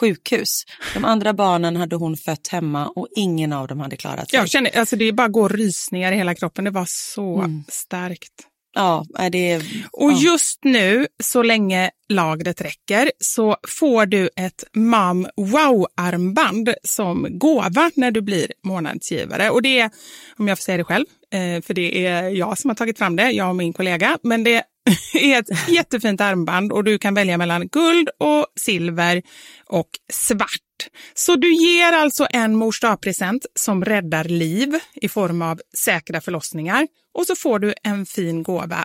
sjukhus. De andra barnen hade hon fött hemma och ingen av dem hade klarat sig. Jag känner, alltså det bara går rysningar i hela kroppen. Det var så Mm. starkt. Ja, är det... Och ja. just nu, så länge lagret räcker, så får du ett Mam Wow-armband som gåva när du blir månadsgivare. Och det är, om jag får säga det själv, Eh, för det är jag som har tagit fram det, jag och min kollega, men det är ett jättefint armband och du kan välja mellan guld och silver och svart. Så du ger alltså en mors present som räddar liv i form av säkra förlossningar och så får du en fin gåva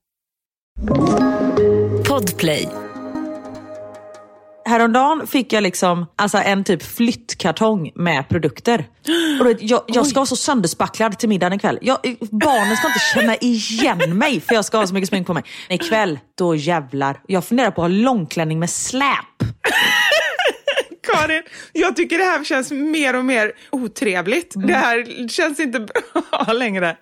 Podplay. Häromdagen fick jag liksom alltså en typ flyttkartong med produkter. Och vet, jag, jag ska vara så sönderspacklad till middagen ikväll. Jag, barnen ska inte känna igen mig för jag ska ha så mycket smink på mig. Men ikväll, då jävlar. Jag funderar på att ha långklänning med släp. Karin, jag tycker det här känns mer och mer otrevligt. Det här känns inte bra längre.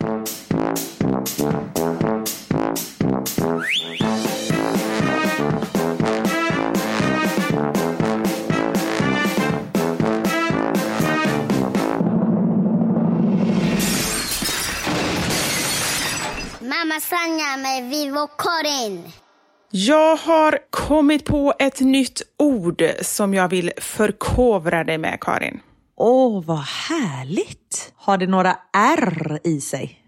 Sanningar med Vivo Karin. Jag har kommit på ett nytt ord som jag vill förkovra dig med, Karin. Åh, vad härligt! Har det några R i sig?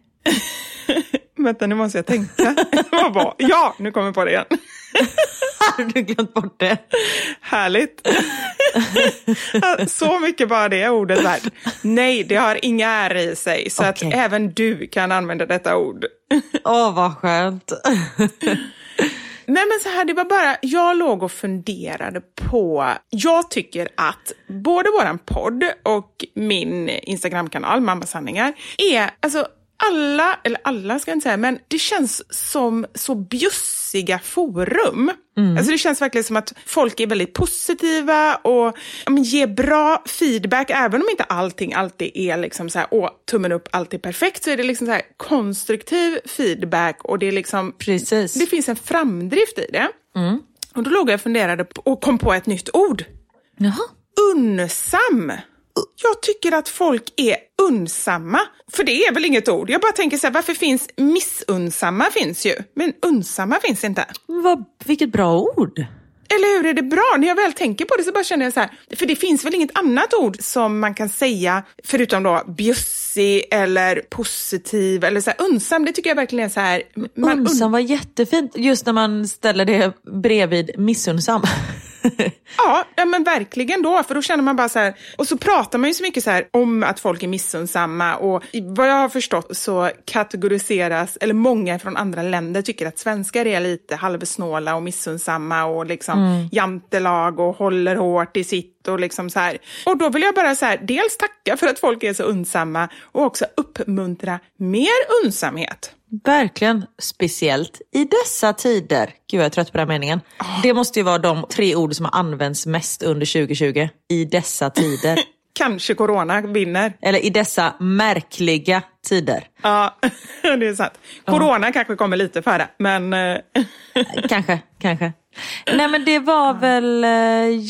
Vänta, nu måste jag tänka. Vad var? Ja, nu kommer jag på det igen. Har du glömt bort det? Härligt. Så mycket bara det ordet värt. Nej, det har inga R i sig, så Okej. att även du kan använda detta ord. Åh, vad skönt. Nej men så här, det var bara, jag låg och funderade på, jag tycker att både våran podd och min Instagramkanal, Mamma Sanningar, är alltså alla, eller alla ska jag inte säga, men det känns som så bjussiga forum. Alltså det känns verkligen som att folk är väldigt positiva och men, ger bra feedback, även om inte allting alltid är liksom så här, åh, tummen upp, allt är perfekt, så är det liksom så här konstruktiv feedback och det är liksom Precis. det finns en framdrift i det. Och då låg jag och funderade på, och kom på ett nytt ord. Jaha. Unsam. Jag tycker att folk är unsamma. För det är väl inget ord? Jag bara tänker så här, varför finns missunsamma finns ju, men unsamma finns inte. Vad, vilket bra ord. Eller hur är det bra? När jag väl tänker på det så bara känner jag så här, för det finns väl inget annat ord som man kan säga, förutom då bjussig eller positiv eller så här, unsam, det tycker jag verkligen är så här. man un- Unsam var jättefint, just när man ställer det bredvid missunnsam. Ja, men verkligen då. För då känner man bara så här, och så pratar man ju så mycket så här om att folk är missunnsamma och vad jag har förstått så kategoriseras, eller många från andra länder tycker att svenskar är lite halvsnåla och missunnsamma och liksom jantelag och håller hårt i sitt och liksom så här. Och då vill jag bara så här, dels tacka för att folk är så undsamma och också uppmuntra mer undsamhet. Verkligen speciellt i dessa tider. Gud jag är trött på den här meningen. Det måste ju vara de tre ord som har använts mest under 2020. I dessa tider. Kanske corona vinner. Eller i dessa märkliga tider. Ja, det är sant. Corona kanske kommer lite före, men eh, Kanske, kanske. Nej men det var väl eh,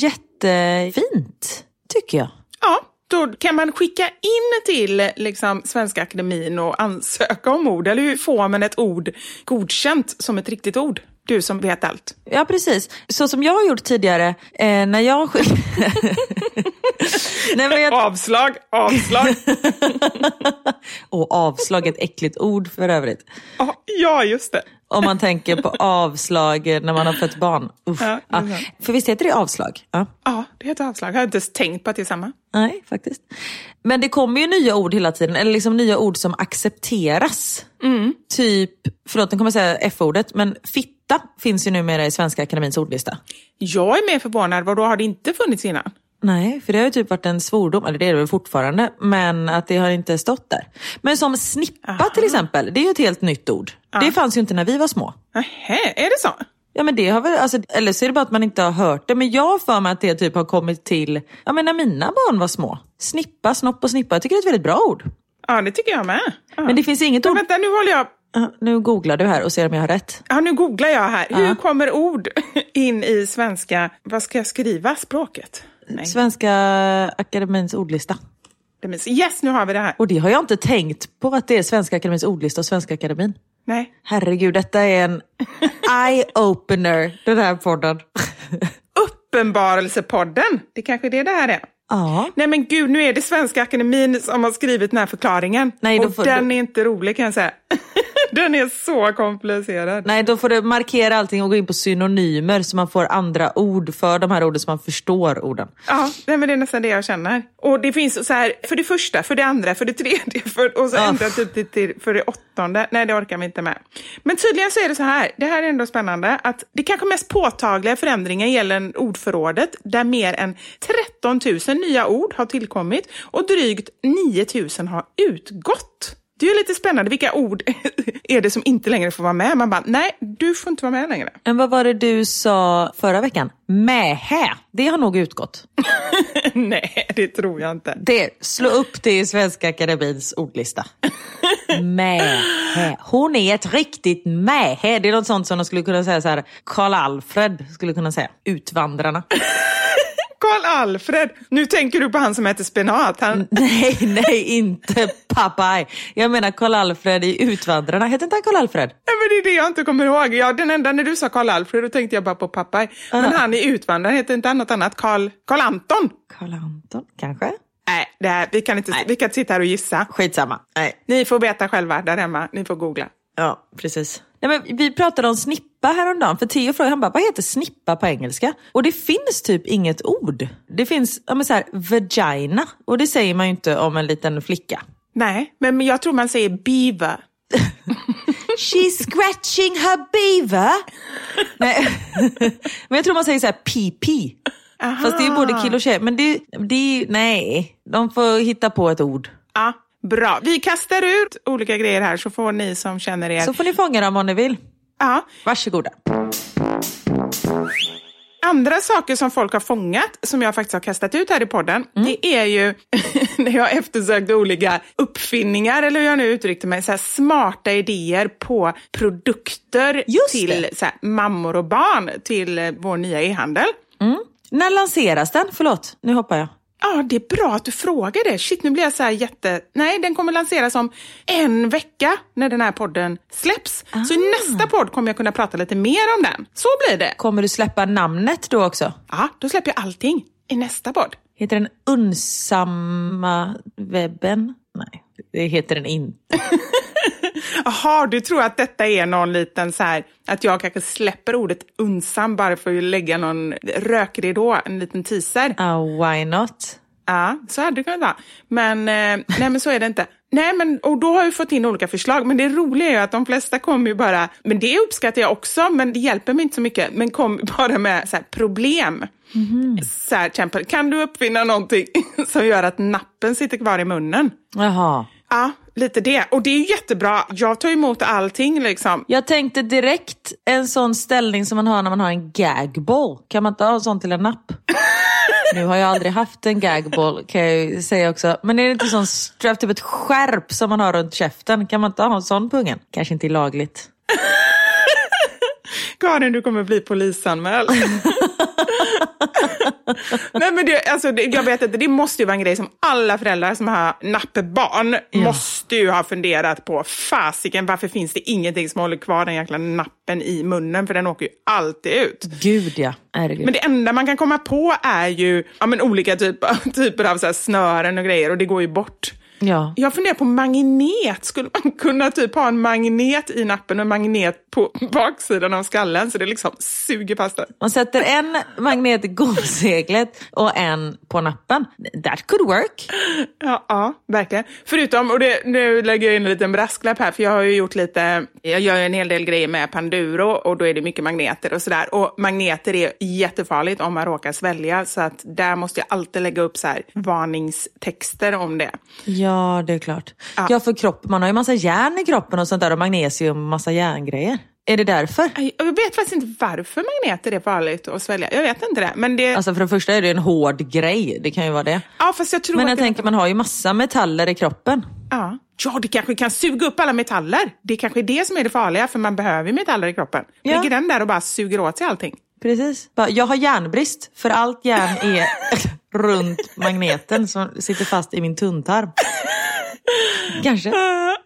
jättefint, tycker jag. Ja, då kan man skicka in till liksom, Svenska Akademin och ansöka om ord. Eller hur får man ett ord godkänt som ett riktigt ord? Du som vet allt. Ja precis, så som jag har gjort tidigare eh, när jag Nej, jag... Avslag, avslag. Och avslag, ett äckligt ord för övrigt. Ja, just det. Om man tänker på avslag när man har fött barn. Uff. Ja, Ja. För visst heter det avslag? Ja. Ja, det heter avslag. Jag har inte ens tänkt på att det är samma. Nej, faktiskt. Men det kommer ju nya ord hela tiden, eller liksom nya ord som accepteras. Typ, förlåt nu kommer jag säga F-ordet, men fitta finns ju numera i Svenska Akademins ordlista. Jag är mer förvånad. Vad då har det inte funnits innan? Nej, för det har ju typ varit en svordom, eller det är det väl fortfarande, men att det har inte stått där. Men som snippa till exempel, det är ju ett helt nytt ord. Det fanns ju inte när vi var små. Nähä, är det så? Ja men det har väl, alltså, eller så är det bara att man inte har hört det. Men jag har för mig att det typ har kommit till, ja men när mina barn var små. Snippa, snopp och snippa, jag tycker det är ett väldigt bra ord. Ja, det tycker jag med. Ja. Men det finns inget Men ord, vänta, nu håller jag... Ja, nu googlar du här och ser om jag har rätt. Ja, nu googlar jag här. Hur kommer ord in i svenska... Vad ska jag skriva? Språket? Nej. Svenska Akademins ordlista. Yes, nu har vi det här. Och det har jag inte tänkt på att det är Svenska Akademins ordlista och Svenska Akademin. Nej. Herregud, detta är en eye-opener, den här podden. Uppenbarelsepodden. Det kanske är det det här är. Ja. Nej men gud, nu är det Svenska Akademin som har skrivit den här förklaringen. Nej, då och får- den då- är inte rolig kan jag säga. den är så komplicerad. Nej, då får du markera allting och gå in på synonymer så man får andra ord för de här orden så man förstår orden. Ja, nej, men det är nästan det jag känner. Och det finns så här, för det första, för det andra, för det tredje, för, och så Ja. ända typ till, till, för det åttonde. Nej, det orkar vi inte med. Men tydligen så är det så här, det här är ändå spännande, att det kanske mest påtagliga förändringen gäller ordförrådet, där mer än 13 000 nya ord har tillkommit och drygt 9 000 har utgått. Det är ju lite spännande, vilka ord är det som inte längre får vara med? Man bara, nej, du får inte vara med längre. Men vad var det du sa förra veckan? Mähä, det har nog utgått. nej, det tror jag inte. Det, slå upp det i Svenska Akademins ordlista. Mähä. Hon är ett riktigt mähä. Det är något sånt som de skulle kunna säga så här. Karl Alfred skulle kunna säga. Utvandrarna. Karl Alfred! Nu tänker du på han som heter Spenat. Han... Nej, nej, inte Popeye. Jag menar Karl Alfred i Utvandrarna. Heter inte han Karl Alfred? Nej, men det är det jag inte kommer ihåg. Ja, den enda när du sa Karl Alfred, då tänkte jag bara på Popeye. Men han i Utvandrarna heter inte han något annat? Karl, Karl Anton? Karl Anton, kanske? Nej, det här, vi, kan inte, vi kan inte sitta här och gissa. Skitsamma. Nej. Ni får veta själva där hemma. Ni får googla. Ja, precis. Nej, men vi pratade om snippa häromdagen, för Theo frågade han bara, vad heter snippa på engelska? Och det finns typ inget ord. Det finns ja, men så här, vagina, och det säger man ju inte om en liten flicka. Nej, men jag tror man säger beaver. She's scratching her beaver. Nej. men jag tror man säger så här PP. Fast det är både kille och tjej. Men det, det nej, de får hitta på ett ord. Ja, bra. Vi kastar ut olika grejer här så får ni som känner er... Så får ni fånga dem om ni vill. Ja. Varsågoda. Andra saker som folk har fångat, som jag faktiskt har kastat ut här i podden, det är ju när jag eftersökte olika uppfinningar, eller hur jag nu uttryckte mig, så här smarta idéer på produkter Just till så här, mammor och barn till vår nya e-handel. När lanseras den? Förlåt, nu hoppar jag. Ja, det är bra att du frågar det. Shit, nu blir jag så här jätte... Nej, den kommer lanseras om en vecka när den här podden släpps. Så i nästa podd kommer jag kunna prata lite mer om den. Så blir det. Kommer du släppa namnet då också? Ja, då släpper jag allting i nästa podd. Heter den Unsamma webben? Nej, det heter den inte. Jaha, du tror att detta är någon liten så här, att jag kanske släpper ordet unsam bara för att lägga någon rökridå, en liten teaser. Ah, why not? Ja, så hade det kunnat vara. Men, eh, nej, men så är det inte. Nej, men, och då har vi fått in olika förslag, men det roliga är ju att de flesta kommer ju bara, men det uppskattar jag också, men det hjälper mig inte så mycket, men kom bara med så här, problem. Så här, exempel, kan du uppfinna någonting som gör att nappen sitter kvar i munnen? Jaha. Ja, lite det. Och det är ju jättebra. Jag tar emot allting liksom. Jag tänkte direkt en sån ställning som man har när man har en gagball. Kan man inte ha en sån till en napp? nu har jag aldrig haft en gagball kan jag ju säga också. Men är det inte sån strap, typ ett skärp som man har runt käften? Kan man inte ha en sån på ungen? Kanske inte är lagligt. Karin, du kommer bli polisanmäld. Nej, men det, alltså, det, jag vet inte, det måste ju vara en grej som alla föräldrar som har nappbarn måste ju ha funderat på. Fasiken, varför finns det ingenting som håller kvar den jäkla nappen i munnen? För den åker ju alltid ut. Gud ja, herregud. Men det enda man kan komma på är ju ja, men olika typer, typer av så här snören och grejer och det går ju bort. Ja. Jag funderar på magnet. Skulle man kunna typ ha en magnet i nappen och en magnet på baksidan av skallen så det liksom suger fast den? Man sätter en magnet i gomseglet och en på nappen. That could work. Ja, ja, verkligen. Förutom, och det, nu lägger jag in en liten brasklapp här, för jag har ju gjort lite, jag gör en hel del grejer med Panduro och då är det mycket magneter och sådär. Och magneter är jättefarligt om man råkar svälja, så att där måste jag alltid lägga upp så här varningstexter om det. Ja, det är klart. Ja. Ja, för kropp, man har ju massa järn i kroppen och sånt där och magnesium och massa järngrejer. Är det därför? Jag vet faktiskt inte varför magneter är farligt att svälja. Jag vet inte det. Men det, Alltså för det första är det en hård grej, det kan ju vara det. ja, fast jag tror Men att jag tänker man har ju massa metaller i kroppen. ja. ja, det kanske kan suga upp alla metaller. Det kanske är det som är det farliga, för man behöver metaller i kroppen. Ja. Ligger den där och bara suger åt sig allting? Precis. Jag har järnbrist, för allt järn är runt magneten som sitter fast i min tunntarm. Kanske. Uh,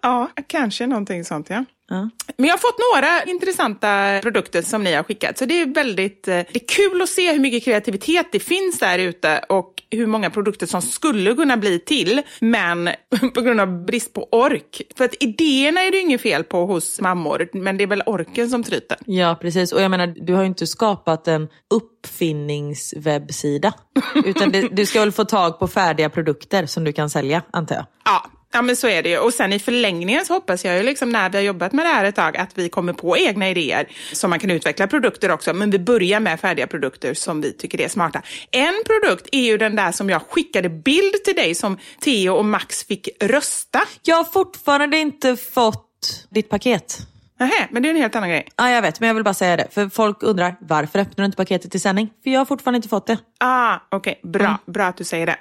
ja, kanske någonting sånt ja. Ja. Men jag har fått några intressanta produkter som ni har skickat. Så det är väldigt eh, det är kul att se hur mycket kreativitet det finns där ute och hur många produkter som skulle kunna bli till, men på grund av brist på ork. För att idéerna är det inget fel på hos mammor, men det är väl orken som tryter. Ja, precis. Och jag menar, du har ju inte skapat en uppfinningswebbsida. Utan det, du ska väl få tag på färdiga produkter som du kan sälja, antar jag. Ja, ja, men så är det ju. Och sen i förlängningen så hoppas jag ju liksom när vi har jobbat med det här ett tag att vi kommer på egna idéer som man kan utveckla produkter också. Men vi börjar med färdiga produkter som vi tycker är smarta. En produkt är ju den där som jag skickade bild till dig som Theo och Max fick rösta. Jag har fortfarande inte fått ditt paket. Nähä, men det är en helt annan grej. Ja, jag vet, men jag vill bara säga det. För folk undrar, varför öppnar du inte paketet till sändning? För jag har fortfarande inte fått det. Ah, okej. Bra. Bra att du säger det.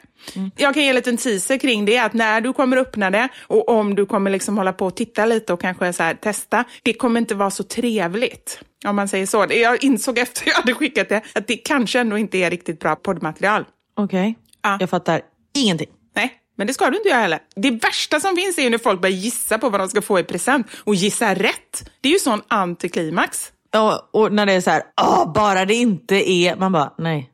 Jag kan ge en liten teaser kring det, att när du kommer öppna det och om du kommer liksom hålla på och titta lite och kanske så här, testa, det kommer inte vara så trevligt. Om man säger så. Jag insåg efter jag hade skickat det att det kanske ändå inte är riktigt bra poddmaterial. Okej. Ja. Jag fattar ingenting. Nej, men det ska du inte göra heller. Det värsta som finns är ju när folk börjar gissa på vad de ska få i present och gissa rätt. Det är ju sån antiklimax. Ja, och när det är så här, Åh, bara det inte är... Man bara, nej.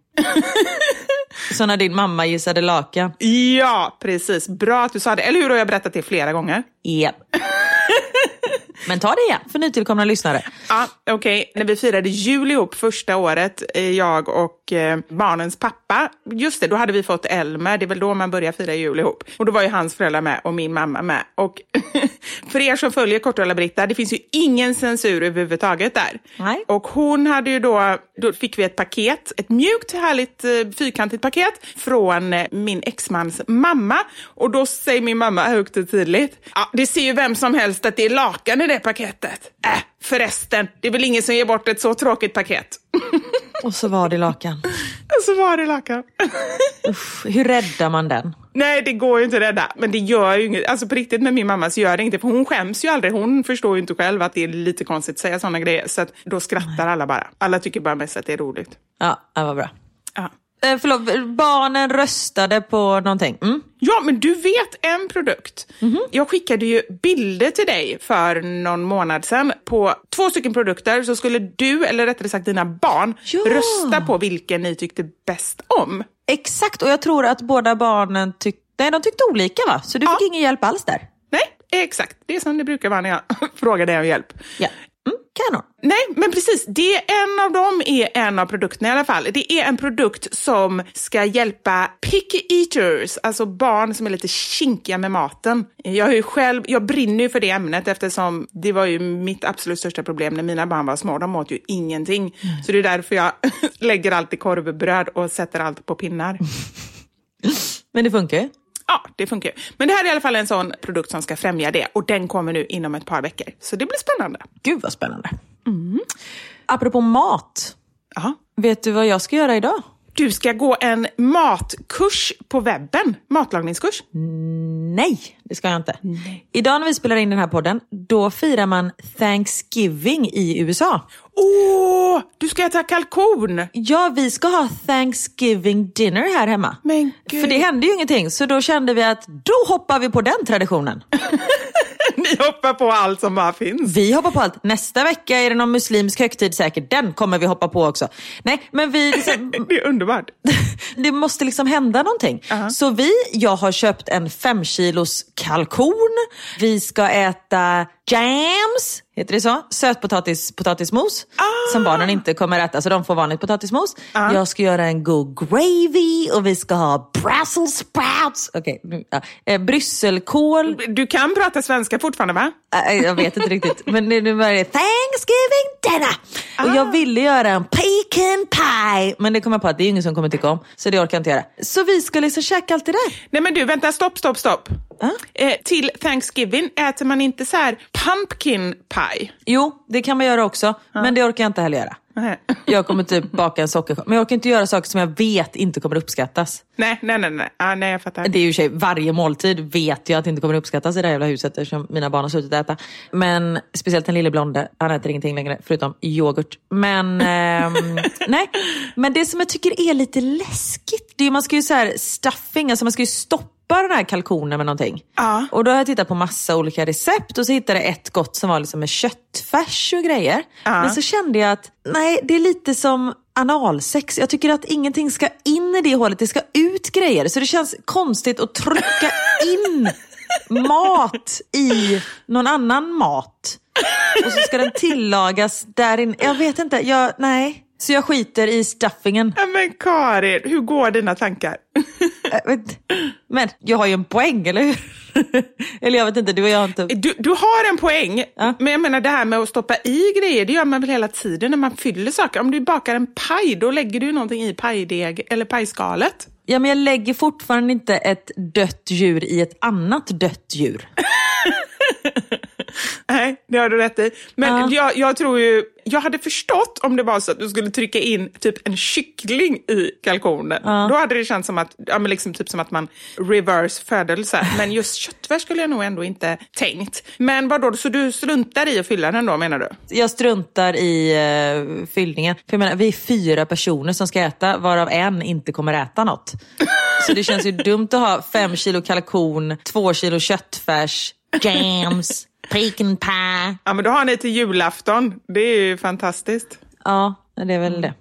så när din mamma gissade lakan. Ja, precis. Bra att du sa det. Eller hur? Har jag berättat det flera gånger? Japp. Men ta det igen för nytillkomna lyssnare. Ja, okej. När vi firade jul ihop första året, eh, jag och eh, barnens pappa, just det, då hade vi fått Elmer, det är väl då man börjar fira jul ihop. Och då var ju hans föräldrar med och min mamma med. Och för er som följer Kortrulla Britta, det finns ju ingen censur överhuvudtaget där. Nej. Och hon hade ju då, då fick vi ett paket, ett mjukt härligt eh, fyrkantigt paket från eh, min exmans mamma. Och då säger min mamma högt och tydligt, ja, det ser ju vem som helst att det är lakan i det paketet. Äh, förresten, det är väl ingen som ger bort ett så tråkigt paket. Och så var det lakan. Och så var det lakan. Uff, hur räddar man den? Nej, det går ju inte att rädda. Men det gör ju inget. Alltså på riktigt med min mamma så gör det inget. För hon skäms ju aldrig. Hon förstår ju inte själv att det är lite konstigt att säga sådana grejer. Så då skrattar alla bara. Alla tycker bara mest att det är roligt. Ja, det var bra. Ja. Eh, förlåt, barnen röstade på någonting. Mm? Ja, men du vet en produkt. Jag skickade ju bilder till dig för någon månad sedan på två stycken produkter. Så skulle du, eller rättare sagt dina barn, Ja. rösta på vilken ni tyckte bäst om. Exakt, och jag tror att båda barnen tyckte, nej, de tyckte olika va? Så du fick Ja. ingen hjälp alls där? Nej, exakt. Det är som det brukar vara när jag frågar dig om hjälp. Ja. Mm, kanon. Nej, men precis. Det är en av dem är en av produkterna i alla fall. Det är en produkt som ska hjälpa picky eaters, alltså barn som är lite kinkiga med maten. Jag, ju själv, jag brinner ju för det ämnet eftersom det var ju mitt absolut största problem när mina barn var små. De åt ju ingenting. Så det är därför jag lägger allt i korvbröd och sätter allt på pinnar. Men det funkar ju. Ja, det funkar ju. Men det här är i alla fall en sån produkt som ska främja det och den kommer nu inom ett par veckor. Så det blir spännande. Gud vad spännande. Apropå mat, Ja. vet du vad jag ska göra idag? Du ska gå en matkurs på webben, matlagningskurs. Nej, det ska jag inte. Idag när vi spelar in den här podden, då firar man Thanksgiving i USA. Åh, du ska äta kalkon! Ja, vi ska ha Thanksgiving dinner här hemma. Men gud. För det hände ju ingenting, så då kände vi att då hoppar vi på den traditionen. Ni hoppar på allt som bara finns. Vi hoppar på allt. Nästa vecka är det någon muslimsk högtid säkert. Den kommer vi hoppa på också. Nej, men vi... Liksom, Det är underbart. det måste liksom hända någonting. Så vi, jag har köpt en fem kilos kalkon. Vi ska äta jams, heter det så? Sötpotatis, potatismos. Som barnen inte kommer äta, så de får vanligt potatismos. Jag ska göra en god gravy och vi ska ha brussels sprouts. Okej, nu- ja. eh, brysselkål. Du kan prata svenska fortfarande va? Äh, Jag vet inte riktigt. Men nu, nu var det Thanksgiving dinner. Och jag ville göra en pecan pie. Men det kom jag på att det är ingen som kommer tycka om. Så det orkar jag inte göra. Så vi ska liksom käka allt det där. Nej men du, vänta, stopp, stopp, stopp. Eh, till Thanksgiving äter man inte så här pumpkin pie? Jo, det kan man göra också. Men det orkar jag inte heller göra. Nej. Jag kommer typ baka en sockerkaka. Men jag orkar inte göra saker som jag vet inte kommer uppskattas. nej, nej, nej, nej. Ah, nej, jag fattar. Det är ju och sig varje måltid vet jag att det inte kommer uppskattas i det här jävla huset eftersom mina barn har slutat äta. Men speciellt den lille blonde, han äter ingenting längre förutom yoghurt. Men ehm, nej, men det som jag tycker är lite läskigt, det är man ska ju så här stuffing, alltså man ska ju stoppa den här kalkonen med någonting. Ja. Och då har jag tittat på massa olika recept och så hittade jag ett gott som var liksom med köttfärs och grejer. Ja. Men så kände jag att nej, det är lite som analsex. Jag tycker att ingenting ska in i det hålet, det ska ut grejer. Så det känns konstigt att trycka in mat i någon annan mat. Och så ska den tillagas där inne. Jag vet inte, jag, nej. Så jag skiter i stuffingen. Ja, men Karin, hur går dina tankar? Vet- Men jag har ju en poäng, eller hur? Eller jag vet inte, du och jag har inte... Du, du har en poäng, Ja. men jag menar det här med att stoppa i grejer, det gör man väl hela tiden när man fyller saker. Om du bakar en paj, då lägger du någonting i pajdeg eller pajskalet. Ja, men jag lägger fortfarande inte ett dött djur i ett annat dött djur. Nej, det har du rätt i. Men Ja. jag, jag tror ju, jag hade förstått om det var så att du skulle trycka in typ en kyckling i kalkonen. Då hade det känts som att, ja, men liksom typ som att man reverse födelse. Men just köttfärs skulle jag nog ändå inte tänkt. Men vadå, så du struntar i att fylla den då menar du? Jag struntar i uh, fyllningen. För jag menar, vi är fyra personer som ska äta, varav en inte kommer äta något. Så det känns ju dumt att ha fem kilo kalkon, två kilo köttfärs, jams, pecan pie. Ja, men då har ni till julafton. Det är ju fantastiskt. Ja, det är väl det.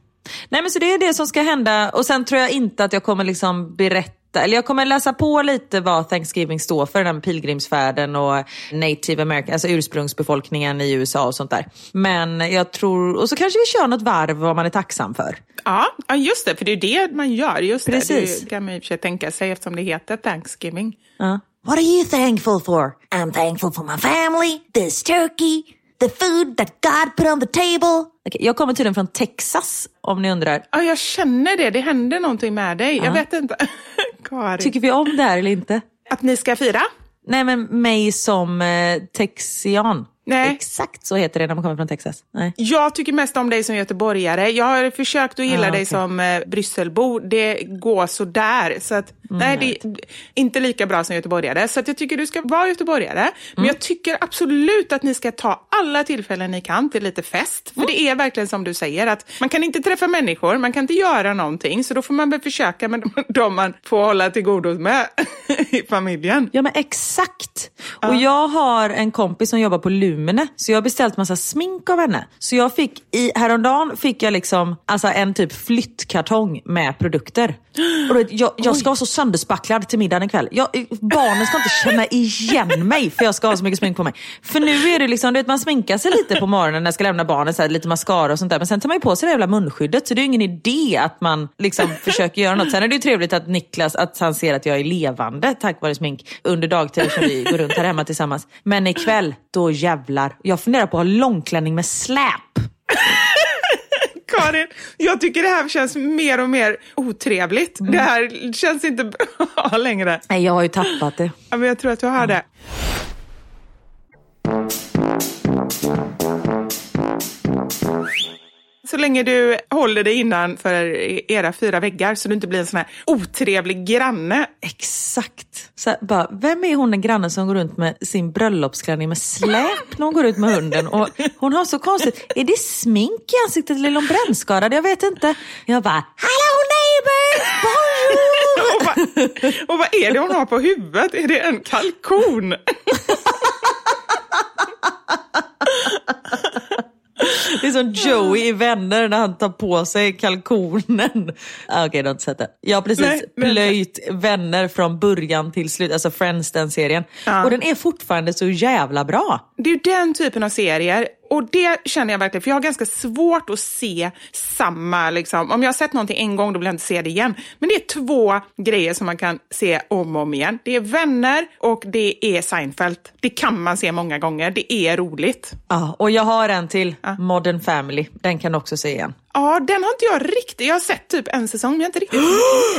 Nej men så det är det som ska hända och sen tror jag inte att jag kommer liksom berätta, eller jag kommer läsa på lite vad Thanksgiving står för, den här pilgrimsfärden och native american, alltså ursprungsbefolkningen i USA och sånt där. Men jag tror, och så kanske vi kör något varv vad man är tacksam för. Ja, just det, för det är ju det man gör. Just Precis. Det, det kan man i och för sig tänka sig eftersom det heter Thanksgiving. Ja. What are you thankful for? I'm thankful for my family, this turkey, the food that God put on the table. Okej, jag kommer tydligen från Texas om ni undrar. Ja, jag känner det. Det händer någonting med dig. Jag vet inte. Karin. Tycker vi om det här eller inte? Att ni ska fira? Nej men mig som eh, texian. Nej. Exakt så heter det när man kommer från Texas. Nej. Jag tycker mest om dig som göteborgare. Jag har försökt att gilla Ah, dig okej. som eh, Brysselbo. Det går sådär. Så att, Mm, nej, det är inte lika bra som göteborgare. Så att jag tycker du ska vara göteborgare. Mm. Men jag tycker absolut att ni ska ta alla tillfällen ni kan till lite fest. Mm. För det är verkligen som du säger, att man kan inte träffa människor, man kan inte göra någonting. Så då får man väl försöka med de, de man får hålla till godo med i familjen. Ja men exakt. Och jag har en kompis som jobbar på Lumene så jag har beställt massa smink av henne. Så jag fick, i, häromdagen fick jag liksom alltså en typ flyttkartong med produkter. Och då, jag, jag ska vara så sönderspacklad till middagen ikväll. Jag, barnen ska inte känna igen mig för jag ska ha så mycket smink på mig. För nu är det liksom, du vet, man sminkar sig lite på morgonen när jag ska lämna barnen, så här, lite mascara och sånt där. Men sen tar man ju på sig det jävla munskyddet så det är ju ingen idé att man liksom försöker göra något. Sen är det ju trevligt att Niklas, att han ser att jag är levande tack vare smink under dagtid som vi går runt här hemma tillsammans. Men ikväll, då jävlar. Jag funderar på att ha långklänning med släp. Karin, jag tycker det här känns mer och mer otrevligt. Mm. Det här känns inte bra längre. Nej, jag har ju tappat det. Ja, men jag tror att du har det. Så länge du håller dig innanför era fyra väggar så du inte blir en sån här otrevlig granne. Exakt. Så här, bara, vem är hon den grannen som går runt med sin bröllopsklänning med släp när hon går ut med hunden? Och hon har så konstigt, är det smink i ansiktet eller är hon brännskadad? Jag vet inte. Jag bara, hallå neighbor! Bonjour! Och vad, och vad är det hon har på huvudet? Är det en kalkon? Det är som Joey i Vänner när han tar på sig kalkonen. Ah, Okej, du har inte sett det. Jag har precis Nej, men- plöjt Vänner från början till slut, alltså Friends den serien. Ja. Och den är fortfarande så jävla bra. Det är ju den typen av serier. Och det känner jag verkligen, för jag har ganska svårt att se samma, liksom. om jag har sett någonting en gång då vill jag inte se det igen. Men det är två grejer som man kan se om och om igen. Det är Vänner och det är Seinfeld. Det kan man se många gånger, det är roligt. Ja, och jag har en till, Modern Family. Den kan du också se igen. Ja, den har inte jag riktigt, jag har sett typ en säsong men jag har inte riktigt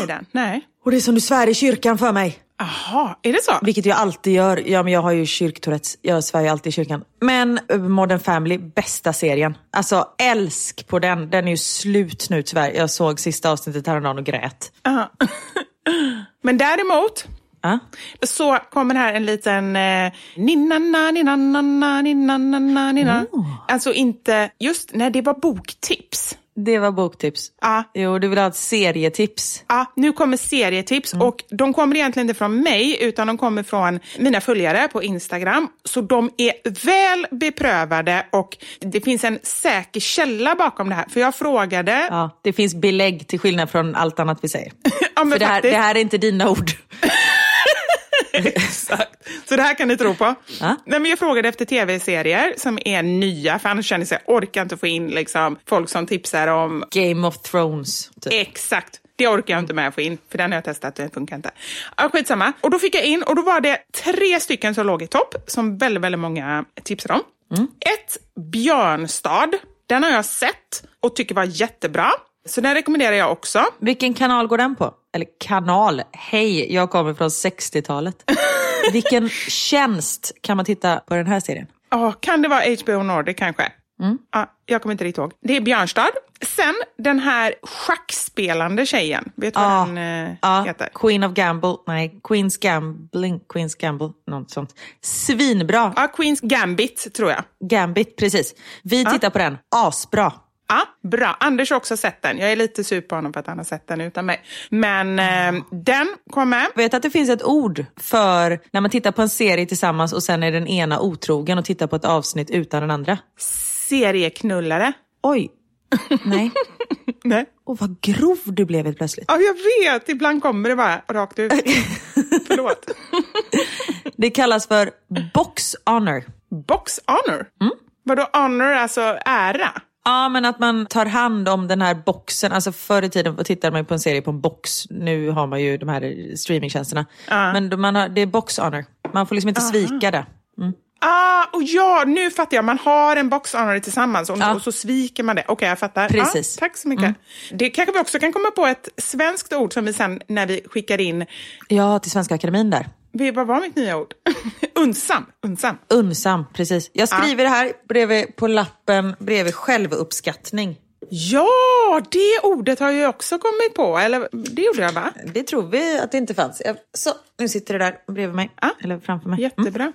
i den. Nej. Och det är som du svär i kyrkan för mig. Jaha, är det så? Vilket jag alltid gör. Ja, men jag har ju kyrktourettes. Jag svär ju alltid i kyrkan. Men eh, Modern Family, bästa serien. Alltså älsk på den. Den är ju slut nu tyvärr. Jag såg sista avsnittet häromdagen och grät. Ja. Men däremot Ja. så kommer här en liten eh, ninna ninna ninna ninna ninna. Alltså inte, just, nej det var boktips. Det var boktips. Ja. Jo, du vill ha ett serietips. Ja, nu kommer serietips och de kommer egentligen inte från mig utan de kommer från mina följare på Instagram. Så de är väl beprövade och det finns en säker källa bakom det här. För jag frågade... Ja, det finns belägg till skillnad från allt annat vi säger. Ja, men För det här, det här är inte dina ord. Exakt. Så det här kan ni tro på. Ja. Nej, men jag frågade efter tv-serier som är nya, för annars känner jag att jag orkar inte få in liksom, folk som tipsar om Game of Thrones. Typ. Exakt. Det orkar jag inte med att få in, för den har jag testat och det funkar inte. Ja, skitsamma. Och då fick jag in och då var det tre stycken som låg i topp, som väldigt, väldigt många tipsade om. Ett, Björnstad. Den har jag sett och tycker var jättebra. Så den rekommenderar jag också. Vilken kanal går den på? Eller kanal? Hej, jag kommer från 60-talet. Vilken tjänst kan man titta på den här serien? Ja, kan det vara HBO Nordic kanske? Mm. Ja, jag kommer inte riktigt ihåg. Det är Björnstad. Sen den här schackspelande tjejen. Vet du vad Ja, den eh, ja, heter? Queen of Gamble, nej, Queen's Gambling, Queen's Gamble, något sånt. Svinbra. Ja, Queens Gambit tror jag. Gambit, precis. Vi tittar på den, asbra. Ja, bra. Anders har också sett den. Jag är lite sur på honom för att han har sett den utan mig. Men eh, den kom med. Vet att det finns ett ord för när man tittar på en serie tillsammans och sen är den ena otrogen och tittar på ett avsnitt utan den andra. Serieknullare. Oj. Nej. Nej. Åh, vad grov du blev helt plötsligt. Ja, jag vet. Ibland kommer det bara rakt ut. Förlåt. Det kallas för box honor. Box honor? Mm. Vadå honor, alltså ära? Ja, men att man tar hand om den här boxen. Alltså förr i tiden tittade man ju på en serie på en box. Nu har man ju de här streamingtjänsterna. Men då man har, det är box honor. Man får liksom inte svika det. Ah, och ja, nu fattar jag. Man har en box honor tillsammans och, Ja. och så sviker man det. Okej, jag fattar. Precis. Ja, tack så mycket. Det kanske vi också kan komma på ett svenskt ord som vi sen när vi skickar in... Ja, till Svenska Akademin där. Vad var mitt nya ord? Unsam. Unsam. Unsam, precis. Jag skriver det här bredvid, på lappen bredvid självuppskattning. Ja, det ordet har jag också kommit på. Eller det gjorde jag, va? Det tror vi att det inte fanns. Så, nu sitter det där bredvid mig. Ja. Eller framför mig. Jättebra.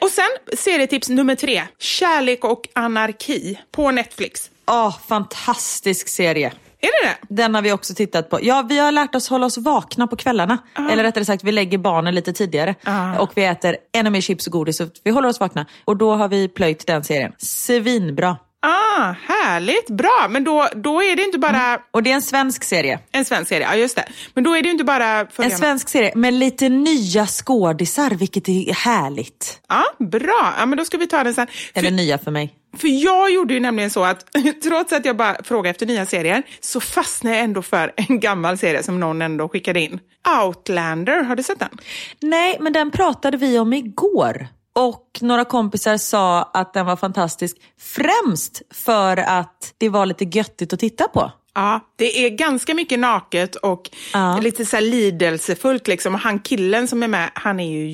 Och sen serietips nummer tre. Kärlek och anarki på Netflix. Åh, fantastisk serie. Är det det? Den har vi också tittat på. Ja, vi har lärt oss hålla oss vakna på kvällarna. Eller rättare sagt, vi lägger barnen lite tidigare. Och vi äter ännu mer chips och godis. Så vi håller oss vakna. Och då har vi plöjt den serien. Svinbra. Ah, härligt. Bra. Men då, då är det inte bara Och det är en svensk serie. en svensk serie. Ja, just det. Men då är det inte bara... En svensk serie med lite nya skådisar, vilket är härligt. Ja, bra. Ja, men då ska vi ta den sen. Eller För, nya för mig. för jag gjorde ju nämligen så att trots att jag bara frågade efter nya serier så fastnade jag ändå för en gammal serie som någon ändå skickade in. Outlander, har du sett den? Nej, men den pratade vi om igår. Och några kompisar sa att den var fantastisk. Främst för att det var lite göttigt att titta på. Ja, det är ganska mycket naket och Ja. lite så här lidelsefullt. Liksom. Och han killen som är med, han är ju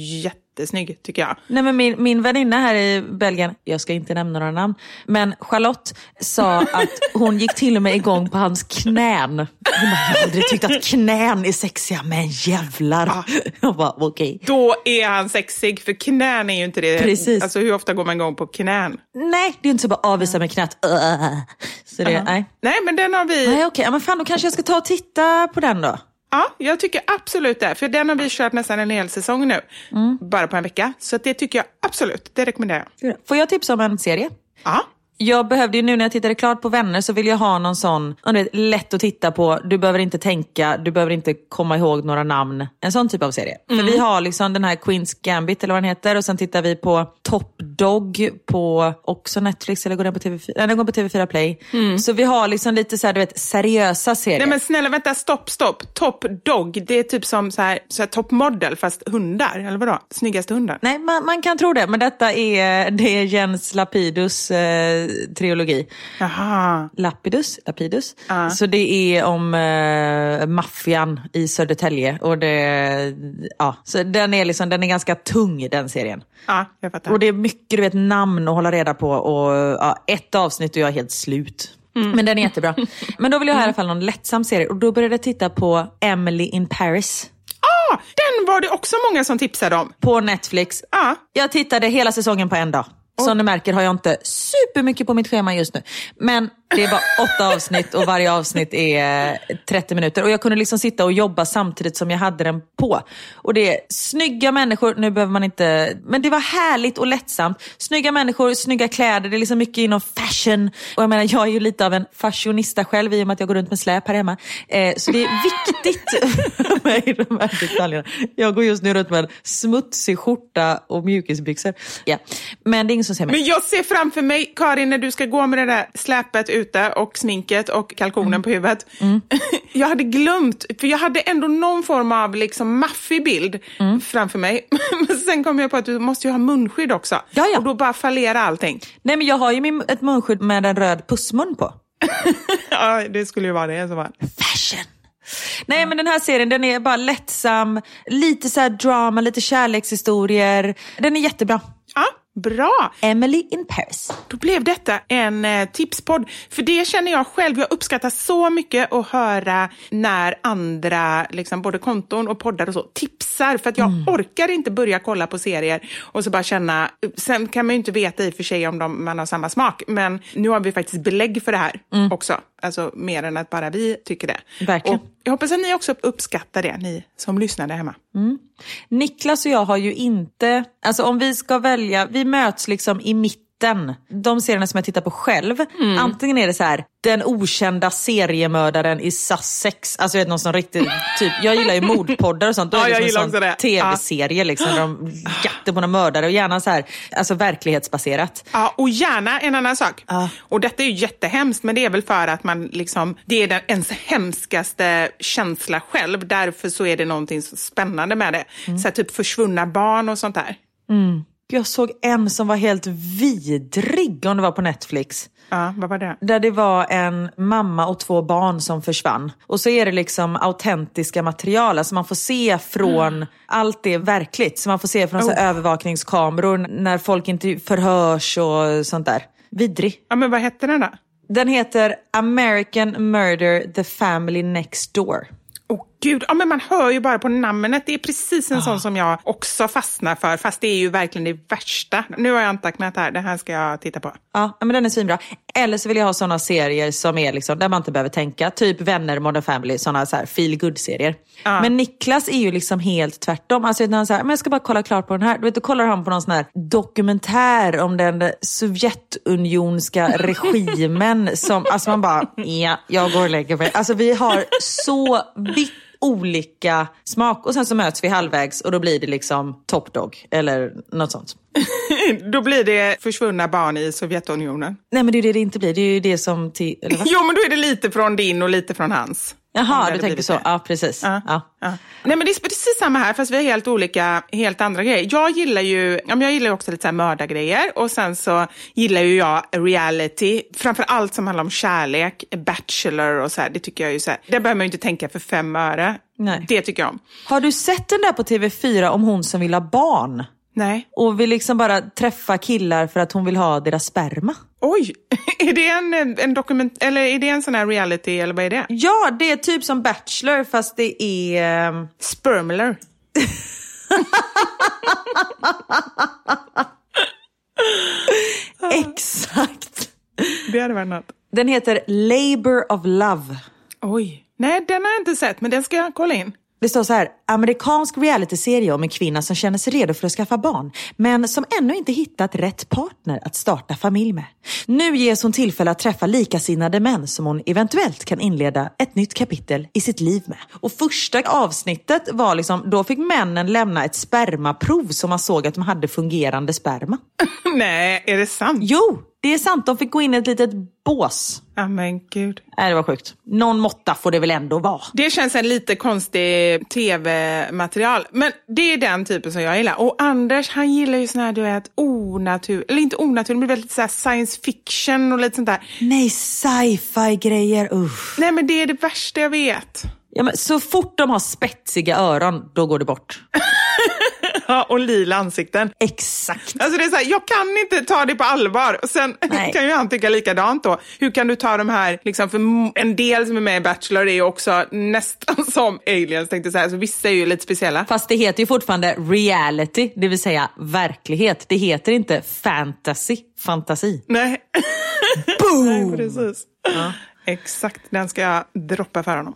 jättesnygg tycker jag. Nej, men min, min väninna här i Belgien, jag ska inte nämna några namn, men Charlotte sa att hon gick till och med igång på hans knän. Hon bara, jag har aldrig tyckt att knän är sexiga, men jävlar. Jag bara, okej. Då är han sexig, för knän är ju inte det. Precis. Alltså hur ofta går man igång på knän? Nej, det är inte så bara avvisa med knät. Uh. Så det, nej. Nej, men den har vi... Nej, okej. Ja, men fan, då kanske jag ska ta och titta på den då. Ja, jag tycker absolut det. För den har vi kört nästan en hel säsong nu. Mm. Bara på en vecka. Så det tycker jag absolut. Det rekommenderar jag. Får jag tipsa om en serie? Ja. Jag behövde ju nu när jag tittade klart på Vänner så vill jag ha någon sån, vet, lätt att titta på, du behöver inte tänka, du behöver inte komma ihåg några namn. En sån typ av serie. För vi har liksom den här Queens Gambit eller vad den heter och sen tittar vi på Top Dog på också Netflix eller går den på TV4, nej, den går på TV4 Play. Så vi har liksom lite så här, du vet, seriösa serier. Nej men snälla vänta, stopp, stopp. Top Dog, det är typ som så här, så här top model fast hundar. Eller vadå? Snyggaste hundar. Nej, man, man kan tro det, men detta är, det är Jens Lapidus eh, trilogi. Jaha. Lapidus, Lapidus. Så det är om eh, maffian i Södertälje. Och det, ja, så den, är liksom, den är ganska tung den serien. Ja, jag fattar. Och det är mycket du vet, namn att hålla reda på. Och, ja, ett avsnitt och jag är helt slut. Men den är jättebra. Men då vill jag ha i alla fall någon lättsam serie. Och då började jag titta på Emily in Paris. Ah, den var det också många som tipsade om. På Netflix. Ja. Jag tittade hela säsongen på en dag. Som du märker har jag inte supermycket på mitt schema just nu. Men det är bara åtta avsnitt och varje avsnitt är 30 minuter. Och jag kunde liksom sitta och jobba samtidigt som jag hade den på. Och det är snygga människor, nu behöver man inte... Men det var härligt och lättsamt. Snygga människor, snygga kläder, det är liksom mycket inom fashion. Och jag menar, jag är ju lite av en fashionista själv i och med att jag går runt med släp här hemma. Eh, så det är viktigt för mig, de här detaljerna. Jag går just nu runt med en smutsig skjorta och mjukisbyxor. Ja. Men det är ingen som ser mig. Men jag ser framför mig, Karin, när du ska gå med det där släpet ute och sminket och kalkonen på huvudet. jag hade glömt, för jag hade ändå någon form av liksom maffig bild framför mig. Men sen kom jag på att du måste ju ha munskydd också. Ja, ja. Och då bara fallerar allting. Nej men jag har ju min, ett munskydd med en röd pussmun på. ja, det skulle ju vara det. Så bara. Fashion! Nej men den här serien den är bara lättsam, lite så drama, lite kärlekshistorier. Den är jättebra. Ja, Bra! Emily in Paris. Då blev detta en eh, tipspodd. För det känner jag själv, jag uppskattar så mycket att höra när andra, liksom, både konton och poddar och så, tipsar. För att jag orkar inte börja kolla på serier och så bara känna, sen kan man ju inte veta i och för sig om de, man har samma smak, men nu har vi faktiskt belägg för det här också. Alltså mer än att bara vi tycker det. Verkligen. Och jag hoppas att ni också uppskattar det, ni som lyssnar där hemma. Mm. Niklas och jag har ju inte, alltså om vi ska välja, vi möts liksom i mitten. De serierna som jag tittar på själv, Mm. antingen är det så här, den okända seriemördaren i Sussex, alltså vet, någon sån riktig, typ, jag gillar ju mordpoddar och sånt, då Ja, är jag det gillar som en sån tv-serie liksom, där de jaktar på några mördare och gärna så här, alltså verklighetsbaserat. Ja, och gärna en annan sak. Och detta är ju jättehemskt, men det är väl för att man liksom, det är den ens hemskaste känsla själv. Därför så är det någonting så spännande med det. Så här, typ försvunna barn och sånt där. Jag såg en som var helt vidrig om det var på Netflix. Ja, vad var det? Där det var en mamma och två barn som försvann. Och så är det liksom autentiska material, alltså man får se från, allt är verkligt. Så man får se från så här övervakningskameror när folk inte förhörs och sånt där. Vidrig. Ja, men vad hette den då? Den heter American Murder The Family Next Door. Gud, ja, men man hör ju bara på namnet. Det är precis en sån som jag också fastnar för, fast det är ju verkligen det värsta. Nu har jag antecknat här, det här ska jag titta på. Ja, men den är svinbra. Eller så vill jag ha såna serier som är liksom, där man inte behöver tänka. Typ Vänner, Modern Family, såna så här feel good serier Men Niklas är ju liksom helt tvärtom. Alltså när han säger, men jag ska bara kolla klart på den här. Du vet, då kollar han på någon sån här dokumentär om den Sovjetunionska regimen. Som, alltså man bara, ja, jag går och lägger mig. Alltså vi har så vitt olika smak och sen så möts vi halvvägs och då blir det liksom Top Dog eller något sånt. Då blir det försvunna barn i Sovjetunionen. Nej men det är det det inte blir. Det är ju det som... Till, eller vad? Jo, men då är det lite från din och lite från hans. Jaha, du tänker så. det. Ja, precis. Ja. Ja. Ja. Nej, men det är precis samma här, fast vi har helt olika, helt andra grejer. Jag gillar ju, ja, jag gillar också lite så här mördargrejer och sen så gillar ju jag reality, framför allt som handlar om kärlek, Bachelor och så här. Det tycker jag ju så här, det behöver man ju inte tänka för fem öre. Nej. Det tycker jag om. Har du sett den där på TV4 om hon som vill ha barn? Nej. Och vill liksom bara träffa killar för att hon vill ha deras sperma? Oj, är det en, en dokument, eller är det en sån här reality eller vad är det? Ja, det är typ som Bachelor fast det är... ehm, Spermler. Exakt. Det hade varit något. Den heter Labour of Love. Oj. Nej, den har jag inte sett, men den ska jag kolla in. Det står så här, amerikansk realityserie om en kvinna som känner sig redo för att skaffa barn, men som ännu inte hittat rätt partner att starta familj med. Nu ges hon tillfälle att träffa likasinnade män som hon eventuellt kan inleda ett nytt kapitel i sitt liv med. Och första avsnittet var liksom, då fick männen lämna ett spermaprov som man såg att de hade fungerande sperma. Nej, är det sant? Jo, det är sant. De fick gå in i ett litet bås. Ja, men gud. Nej, det var sjukt. Någon måtta får det väl ändå vara. Det känns en lite konstig tv-material. Men det är den typen som jag gillar. Och Anders, han gillar ju sån här, du vet, onatur... Eller inte onatur, men väldigt så science fiction och lite sånt där. Nej, sci-fi grejer. Usch. Nej, men det är det värsta jag vet. Ja, men så fort de har spetsiga öron, då går det bort. Ja, och lila ansikten. Exakt. Alltså det är så här, jag kan inte ta det på allvar. Och sen Nej. kan ju han tycka likadant då. Hur kan du ta de här, liksom, för en del som är med i Bachelor är ju också nästan som aliens tänkte jag säga. Så vissa är ju lite speciella. Fast det heter ju fortfarande reality, det vill säga verklighet. Det heter inte fantasy, fantasi. Nej. Boom! Nej, precis. Exakt, den ska jag droppa för honom.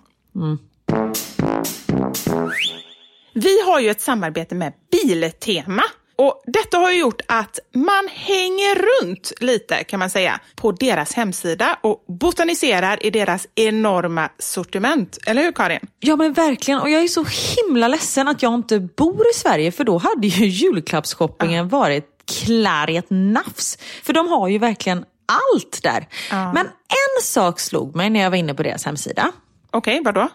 Vi har ju ett samarbete med Biltema. Och Detta har ju gjort att man hänger runt lite kan man säga på deras hemsida och botaniserar i deras enorma sortiment. Eller hur Karin? Ja men verkligen, och jag är så himla ledsen att jag inte bor i Sverige för då hade ju julklappsshoppingen varit klar i ett nafs. För de har ju verkligen allt där. Men en sak slog mig när jag var inne på deras hemsida. Okej, vadå?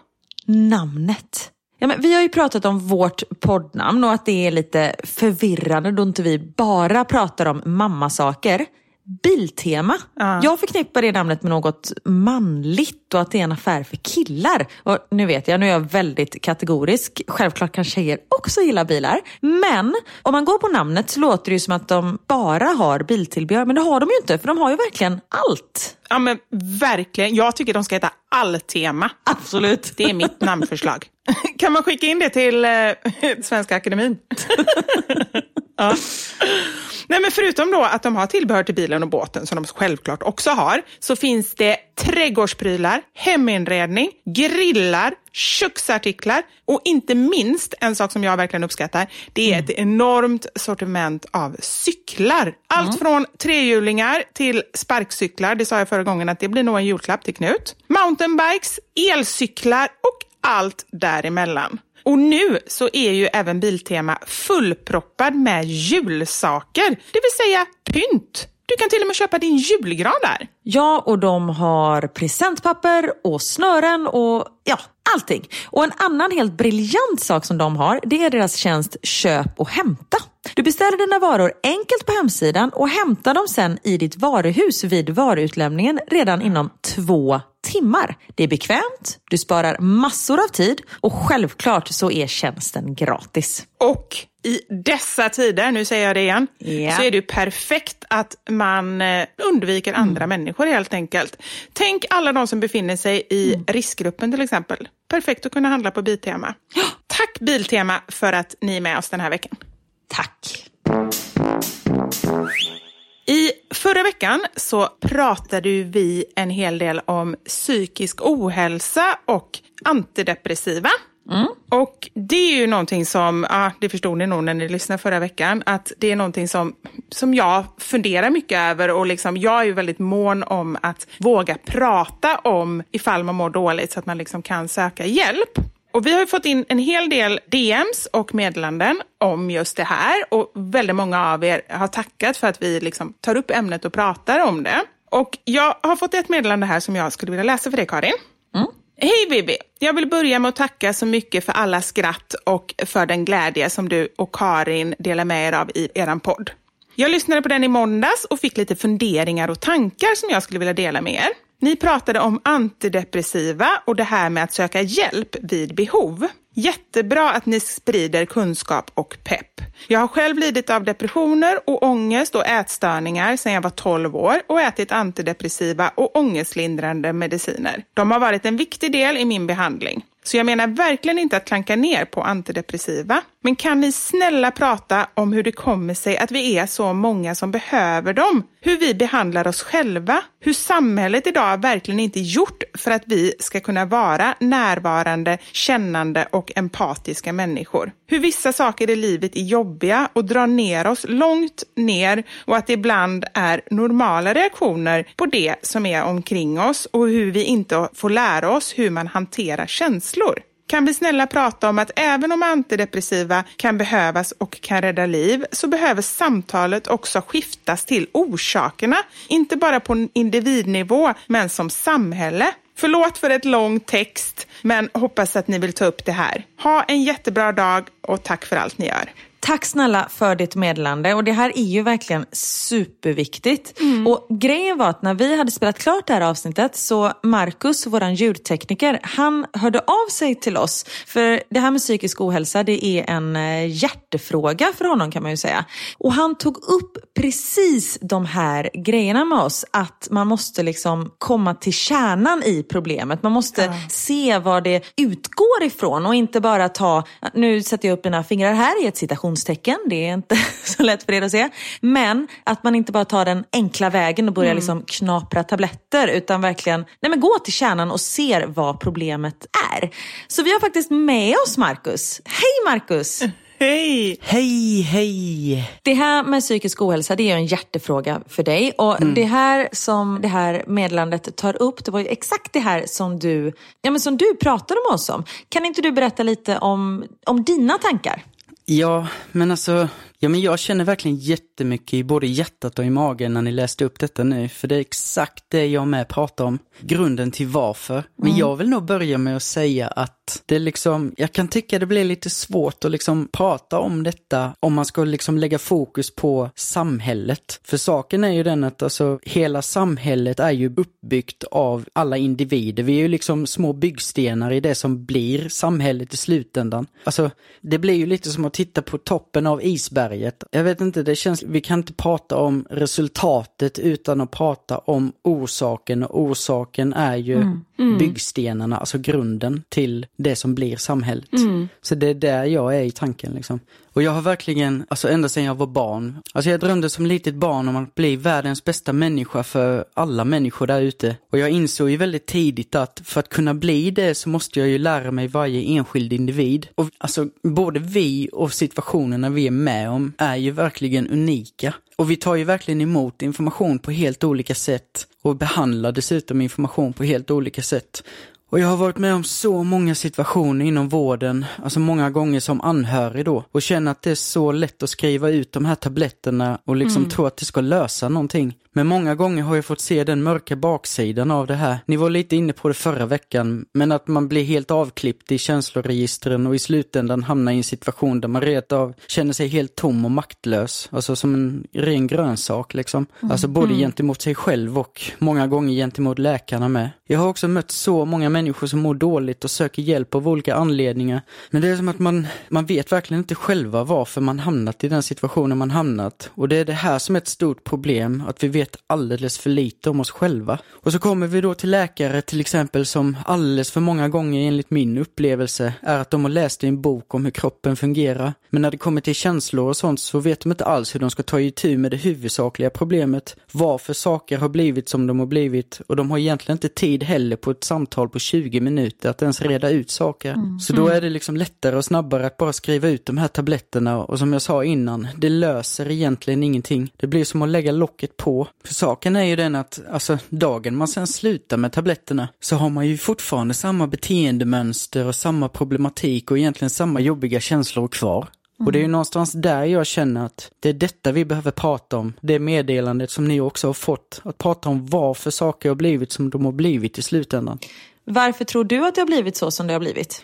namnet. Ja, men vi har ju pratat om vårt poddnamn och att det är lite förvirrande då inte vi bara pratar om mammasaker. Biltema. Jag förknippar det namnet med något manligt och att det är en affär för killar. Och nu vet jag, nu är jag väldigt kategorisk. Självklart kan tjejer också gilla bilar. Men om man går på namnet så låter det ju som att de bara har biltillbehör. Men det har de ju inte, för de har ju verkligen allt. Ja men verkligen. Jag tycker de ska heta Alltema. Absolut. Det är mitt namnförslag. Kan man skicka in det till eh, Svenska Akademin? ja. Nej, men förutom då att de har tillbehör till bilen och båten, som de självklart också har, så finns det trädgårdsprylar, heminredning, grillar, köksartiklar och inte minst en sak som jag verkligen uppskattar, det är ett enormt sortiment av cyklar. Allt från trehjulingar till sparkcyklar, det sa jag förra gången att det blir nog en julklapp till Knut. Mountainbikes, elcyklar och allt däremellan. Och nu så är ju även Biltema fullproppad med julsaker, det vill säga pynt. Du kan till och med köpa din julgran där. Ja, och de har presentpapper och snören och ja, allting. Och en annan helt briljant sak som de har, det är deras tjänst Köp och hämta. Du beställer dina varor enkelt på hemsidan och hämtar dem sen i ditt varuhus vid varuutlämningen redan inom två timmar. Det är bekvämt, du sparar massor av tid och självklart så är tjänsten gratis. Och i dessa tider, nu säger jag det igen, Ja. så är det ju perfekt att man eh, undviker andra människor helt enkelt. Tänk alla de som befinner sig i riskgruppen till exempel. Perfekt att kunna handla på Biltema. Tack Biltema för att ni är med oss den här veckan. Tack! I förra veckan så pratade vi en hel del om psykisk ohälsa och antidepressiva. Och det är ju någonting som, ja, det förstod ni nog när ni lyssnade förra veckan, att det är någonting som, som jag funderar mycket över och liksom, jag är ju väldigt mån om att våga prata om ifall man mår dåligt så att man liksom kan söka hjälp. Och vi har fått in en hel del DMs och meddelanden om just det här och väldigt många av er har tackat för att vi liksom tar upp ämnet och pratar om det. Och jag har fått ett meddelande här som jag skulle vilja läsa för dig Karin. Hej Bibi! Jag vill börja med att tacka så mycket för alla skratt och för den glädje som du och Karin delar med er av i er podd. Jag lyssnade på den i måndags och fick lite funderingar och tankar som jag skulle vilja dela med er. Ni pratade om antidepressiva och det här med att söka hjälp vid behov. Jättebra att ni sprider kunskap och pepp. Jag har själv lidit av depressioner och ångest och ätstörningar sedan jag var 12 år och ätit antidepressiva och ångestlindrande mediciner. De har varit en viktig del i min behandling. Så jag menar verkligen inte att klanka ner på antidepressiva. Men kan ni snälla prata om hur det kommer sig att vi är så många som behöver dem? Hur vi behandlar oss själva? Hur samhället idag verkligen inte gjort för att vi ska kunna vara närvarande, kännande och empatiska människor? Hur vissa saker i livet är jobbiga och drar ner oss långt ner och att det ibland är normala reaktioner på det som är omkring oss och hur vi inte får lära oss hur man hanterar känslor. Kan vi snälla prata om att även om antidepressiva kan behövas och kan rädda liv så behöver samtalet också skiftas till orsakerna. Inte bara på individnivå men som samhälle. Förlåt för ett lång text men hoppas att ni vill ta upp det här. Ha en jättebra dag och tack för allt ni gör. Tack snälla för ditt meddelande och det här är ju verkligen superviktigt. Och grejen var att när vi hade spelat klart det här avsnittet så Marcus, våran ljudtekniker, han hörde av sig till oss. För det här med psykisk ohälsa det är en eh, hjärtefråga för honom kan man ju säga. Och han tog upp precis de här grejerna med oss. Att man måste liksom komma till kärnan i problemet. Man måste se var det utgår ifrån och inte bara ta, nu sätter jag upp mina fingrar här i ett citationstecken, det är inte så lätt för er att se. Men att man inte bara tar den enkla vägen och börjar liksom knapra tabletter utan verkligen nej men gå till kärnan och ser vad problemet är. Så vi har faktiskt med oss Marcus. Hej Marcus! Hej! Hej, hej! Det här med psykisk ohälsa det är ju en hjärtefråga för dig. Och det här som det här meddelandet tar upp, det var ju exakt det här som du, ja, men som du pratade med oss om. Kan inte du berätta lite om, om dina tankar? Ja, men alltså Ja, men jag känner verkligen jättemycket i både hjärtat och i magen när ni läste upp detta nu, för det är exakt det jag med pratar om. Grunden till varför. Men Mm. jag vill nog börja med att säga att det liksom, jag kan tycka det blir lite svårt att liksom prata om detta om man ska liksom lägga fokus på samhället. För saken är ju den att alltså hela samhället är ju uppbyggt av alla individer. Vi är ju liksom små byggstenar i det som blir samhället i slutändan. Alltså, det blir ju lite som att titta på toppen av isberget. Jag vet inte, det känns, vi kan inte prata om resultatet utan att prata om orsaken och orsaken är ju byggstenarna, alltså grunden till det som blir samhället. Så det är där jag är i tanken liksom. Och jag har verkligen, alltså ända sedan jag var barn, alltså jag drömde som litet barn om att bli världens bästa människa för alla människor där ute. Och jag insåg ju väldigt tidigt att för att kunna bli det så måste jag ju lära mig varje enskild individ. Och alltså både vi och situationerna vi är med om är ju verkligen unika. Och vi tar ju verkligen emot information på helt olika sätt och behandlar dessutom information på helt olika sätt. Och jag har varit med om så många situationer inom vården, alltså många gånger som anhörig då, och känner att det är så lätt att skriva ut de här tabletterna och liksom tro att det ska lösa någonting. Men många gånger har jag fått se den mörka baksidan av det här. Ni var lite inne på det förra veckan, men att man blir helt avklippt i känsloregistren och i slutändan hamnar i en situation där man rent av känner sig helt tom och maktlös. Alltså som en ren grönsak liksom. Alltså både gentemot sig själv och många gånger gentemot läkarna med. Jag har också mött så många människor som mår dåligt och söker hjälp av olika anledningar. Men det är som att man, man vet verkligen inte själva varför man hamnat i den situationen man hamnat. Och det är det här som är ett stort problem, att vi vet alldeles för lite om oss själva. Och så kommer vi då till läkare till exempel som alldeles för många gånger enligt min upplevelse är att de har läst i en bok om hur kroppen fungerar. Men när det kommer till känslor och sånt så vet de inte alls hur de ska ta itu med det huvudsakliga problemet. Varför saker har blivit som de har blivit och de har egentligen inte tid heller på ett samtal på 20 minuter att ens reda ut saker. Så då är det liksom lättare och snabbare att bara skriva ut de här tabletterna och som jag sa innan, det löser egentligen ingenting. Det blir som att lägga locket på. För saken är ju den att, alltså dagen man sen slutar med tabletterna så har man ju fortfarande samma beteendemönster och samma problematik och egentligen samma jobbiga känslor kvar. Och det är ju någonstans där jag känner att det är detta vi behöver prata om. Det meddelandet som ni också har fått. Att prata om varför saker har blivit som de har blivit i slutändan. Varför tror du att det har blivit så som det har blivit?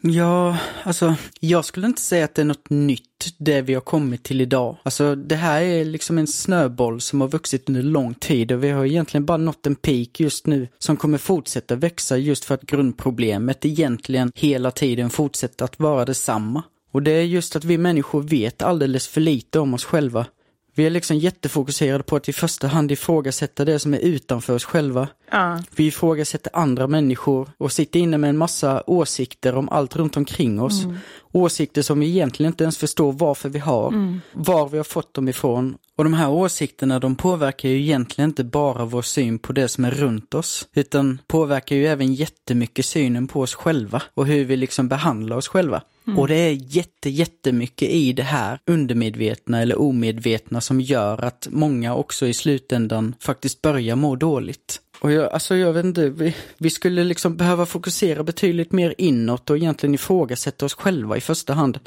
Ja, alltså jag skulle inte säga att det är något nytt det vi har kommit till idag. Alltså det här är liksom en snöboll som har vuxit under lång tid och vi har egentligen bara nått en peak just nu som kommer fortsätta växa just för att grundproblemet egentligen hela tiden fortsätter att vara detsamma. Och det är just att vi människor vet alldeles för lite om oss själva. Vi är liksom jättefokuserade på att i första hand ifrågasätta det som är utanför oss själva. Ja. Vi ifrågasätter andra människor och sitter inne med en massa åsikter om allt runt omkring oss. Åsikter som vi egentligen inte ens förstår varför vi har, var vi har fått dem ifrån. Och de här åsikterna de påverkar ju egentligen inte bara vår syn på det som är runt oss, utan påverkar ju även jättemycket synen på oss själva och hur vi liksom behandlar oss själva. Mm. Och det är jätte, jättemycket i det här undermedvetna eller omedvetna som gör att många också i slutändan faktiskt börjar må dåligt. Och jag, alltså jag vet inte, vi, vi skulle liksom behöva fokusera betydligt mer inåt och egentligen ifrågasätta oss själva i första hand.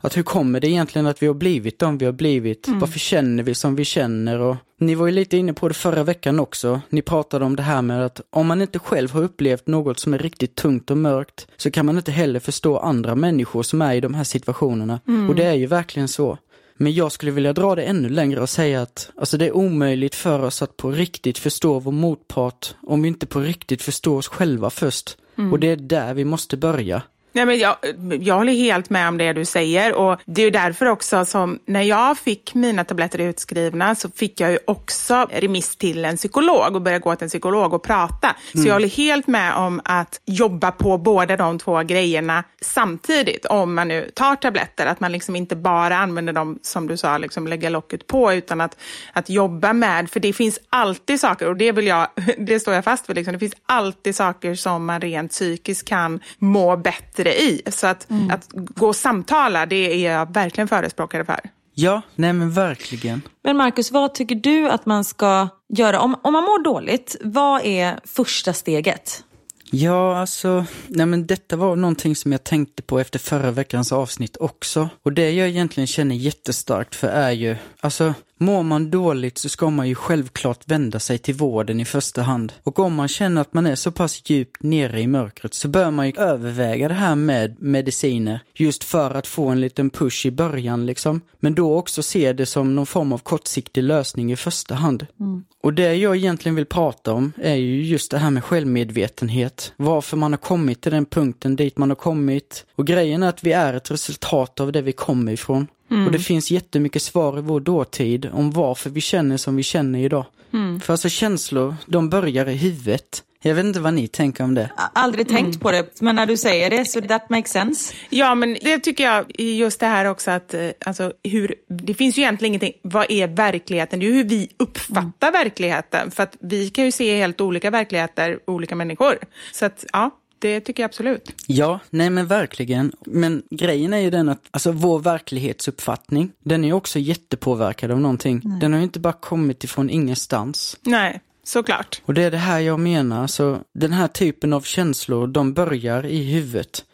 Att hur kommer det egentligen att vi har blivit de vi har blivit? Varför känner vi som vi känner? Och ni var ju lite inne på det förra veckan också. Ni pratade om det här med att om man inte själv har upplevt något som är riktigt tungt och mörkt så kan man inte heller förstå andra människor som är i de här situationerna. Och det är ju verkligen så. Men jag skulle vilja dra det ännu längre och säga att alltså det är omöjligt för oss att på riktigt förstå vår motpart om vi inte på riktigt förstår oss själva först. Och det är där vi måste börja. Nej, men jag, jag håller helt med om det du säger och det är därför också som när jag fick mina tabletter utskrivna så fick jag ju också remiss till en psykolog och började gå till en psykolog och prata. Så jag håller helt med om att jobba på båda de två grejerna samtidigt om man nu tar tabletter. Att man liksom inte bara använder dem som du sa, liksom lägga locket på utan att, att jobba med, för det finns alltid saker och det vill jag, det står jag fast vid, liksom. det finns alltid saker som man rent psykiskt kan må bättre i. Så att, att gå och samtala, det är jag verkligen förespråkare för. Ja, nej men verkligen. Men Marcus, vad tycker du att man ska göra? Om, om man mår dåligt, vad är första steget? Ja, alltså, nej men detta var någonting som jag tänkte på efter förra veckans avsnitt också. Och det jag egentligen känner jättestarkt för är ju, alltså, mår man dåligt så ska man ju självklart vända sig till vården i första hand. Och om man känner att man är så pass djupt nere i mörkret så bör man ju överväga det här med mediciner. Just för att få en liten push i början liksom. Men då också se det som någon form av kortsiktig lösning i första hand. Och det jag egentligen vill prata om är ju just det här med självmedvetenhet. Varför man har kommit till den punkten dit man har kommit. Och grejen är att vi är ett resultat av det vi kommer ifrån. Och det finns jättemycket svar i vår dåtid om varför vi känner som vi känner idag. För alltså känslor, de börjar i huvudet. Jag vet inte vad ni tänker om det. Aldrig tänkt på det, men när du säger det så that makes sense. Ja, men det tycker jag, just det här också att, eh, alltså hur, det finns ju egentligen ingenting, vad är verkligheten? Det är ju hur vi uppfattar verkligheten, för att vi kan ju se helt olika verkligheter, olika människor. Så att, ja, det tycker jag absolut. Ja, nej men verkligen. Men grejen är ju den att, alltså vår verklighetsuppfattning, den är också jättepåverkad av någonting. Den har ju inte bara kommit ifrån ingenstans. Nej, såklart. Och det är det här jag menar, så den här typen av känslor, de börjar i huvudet.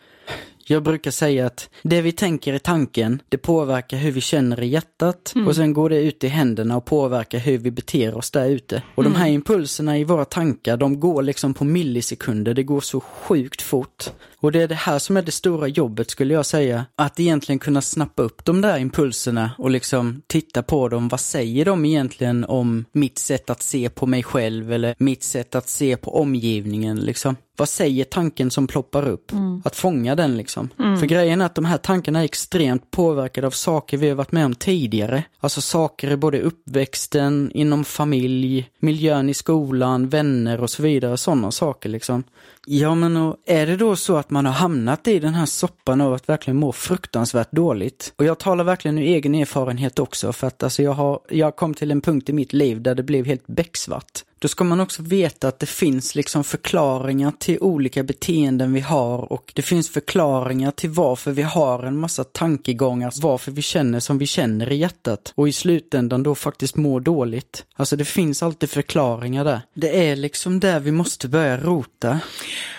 Jag brukar säga att det vi tänker i tanken, det påverkar hur vi känner i hjärtat och sen går det ut i händerna och påverkar hur vi beter oss där ute. Och de här impulserna i våra tankar, de går liksom på millisekunder, det går så sjukt fort. Och det är det här som är det stora jobbet skulle jag säga. Att egentligen kunna snappa upp de där impulserna och liksom titta på dem. Vad säger de egentligen om mitt sätt att se på mig själv eller mitt sätt att se på omgivningen liksom? Vad säger tanken som ploppar upp? Att fånga den liksom. För grejen är att de här tankarna är extremt påverkade av saker vi har varit med om tidigare. Alltså saker i både uppväxten, inom familj, miljön i skolan, vänner och så vidare. Sådana saker liksom. Ja men och är det då så att man har hamnat i den här soppan av att verkligen må fruktansvärt dåligt? Och jag talar verkligen ur egen erfarenhet också för att alltså jag har, jag kom till en punkt i mitt liv där det blev helt becksvart. Då ska man också veta att det finns liksom förklaringar till olika beteenden vi har och det finns förklaringar till varför vi har en massa tankegångar, varför vi känner som vi känner i hjärtat och i slutändan då faktiskt mår dåligt. Alltså det finns alltid förklaringar där. Det är liksom där vi måste börja rota.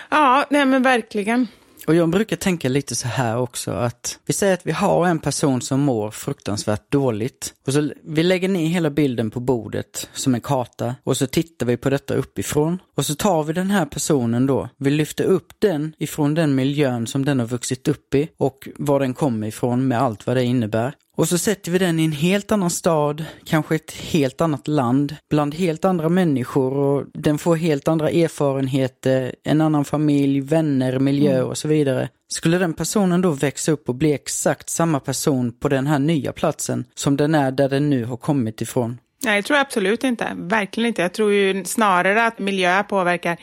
Ja, nej men verkligen. Och jag brukar tänka lite så här också att vi säger att vi har en person som mår fruktansvärt dåligt. Och så vi lägger ner hela bilden på bordet som en karta och så tittar vi på detta uppifrån. Och så tar vi den här personen då, vi lyfter upp den ifrån den miljön som den har vuxit upp i och var den kommer ifrån med allt vad det innebär. Och så sätter vi den i en helt annan stad, kanske ett helt annat land, bland helt andra människor och den får helt andra erfarenheter, en annan familj, vänner, miljö och så vidare. Skulle den personen då växa upp och bli exakt samma person på den här nya platsen som den är där den nu har kommit ifrån? Nej, jag tror absolut inte. Verkligen inte. Jag tror ju snarare att miljö påverkar.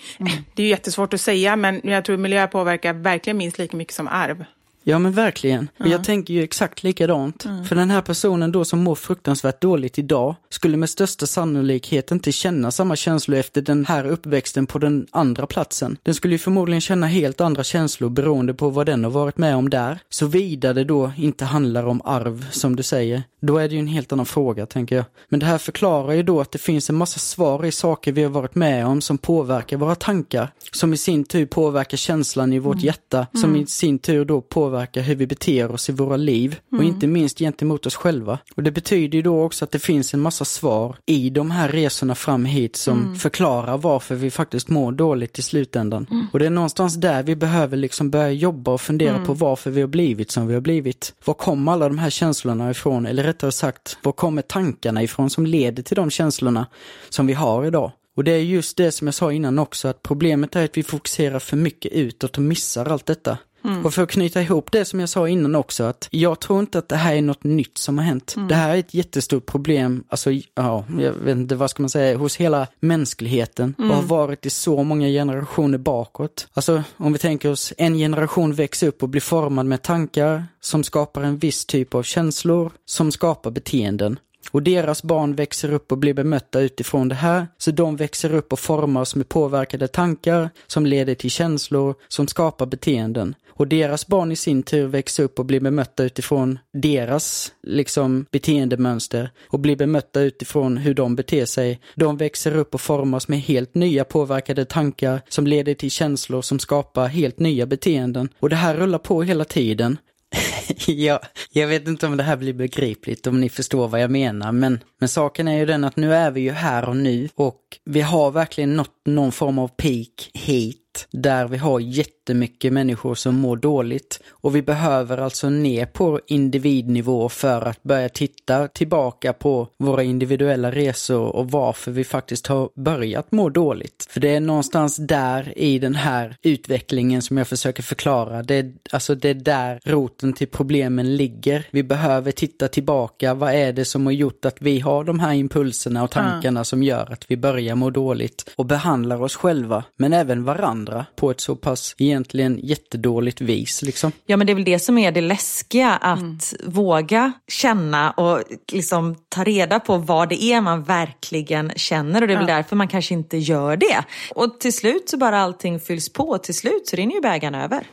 Det är ju jättesvårt att säga, men jag tror miljö påverkar verkligen minst lika mycket som arv. Ja men verkligen. Och Jag tänker ju exakt likadant. För den här personen då som mår fruktansvärt dåligt idag skulle med största sannolikhet inte känna samma känslor efter den här uppväxten på den andra platsen. Den skulle ju förmodligen känna helt andra känslor beroende på vad den har varit med om där. Såvida det då inte handlar om arv som du säger. Då är det ju en helt annan fråga tänker jag. Men det här förklarar ju då att det finns en massa svar i saker vi har varit med om som påverkar våra tankar. Som i sin tur påverkar känslan i vårt hjärta. Som i sin tur då påverkar hur vi beter oss i våra liv. Och inte minst gentemot oss själva. Och det betyder ju då också att det finns en massa svar i de här resorna fram hit som förklarar varför vi faktiskt mår dåligt i slutändan. Och det är någonstans där vi behöver liksom börja jobba och fundera på varför vi har blivit som vi har blivit. Var kommer alla de här känslorna ifrån? Eller rättare sagt, var kommer tankarna ifrån som leder till de känslorna som vi har idag? Och det är just det som jag sa innan också, att problemet är att vi fokuserar för mycket utåt och missar allt detta. Och för att knyta ihop det som jag sa innan också, att jag tror inte att det här är något nytt som har hänt. Det här är ett jättestort problem, alltså, ja, jag vet inte vad ska man säga, hos hela mänskligheten och har varit i så många generationer bakåt. Alltså, om vi tänker oss, en generation växer upp och blir formad med tankar som skapar en viss typ av känslor som skapar beteenden. Och deras barn växer upp och blir bemötta utifrån det här. Så de växer upp och formas med påverkade tankar som leder till känslor som skapar beteenden. Och deras barn i sin tur växer upp och blir bemötta utifrån deras liksom beteendemönster och blir bemötta utifrån hur de beter sig. De växer upp och formas med helt nya påverkade tankar som leder till känslor som skapar helt nya beteenden. Och det här rullar på hela tiden. ja, jag vet inte om det här blir begripligt, om ni förstår vad jag menar, men, men saken är ju den att nu är vi ju här och nu och vi har verkligen nått någon form av peak hit där vi har jättemycket människor som mår dåligt. Och vi behöver alltså ner på individnivå för att börja titta tillbaka på våra individuella resor och varför vi faktiskt har börjat må dåligt. För det är någonstans där i den här utvecklingen som jag försöker förklara. Det är, alltså det är där roten till problemen ligger. Vi behöver titta tillbaka. Vad är det som har gjort att vi har de här impulserna och tankarna som gör att vi börjar må dåligt och behandlar oss själva, men även varandra på ett så pass egentligen jättedåligt vis liksom. Ja men det är väl det som är det läskiga, att Mm. våga känna och liksom ta reda på vad det är man verkligen känner och det är väl därför man kanske inte gör det. Och till slut så bara allting fylls på och till slut så rinner ju bägaren över.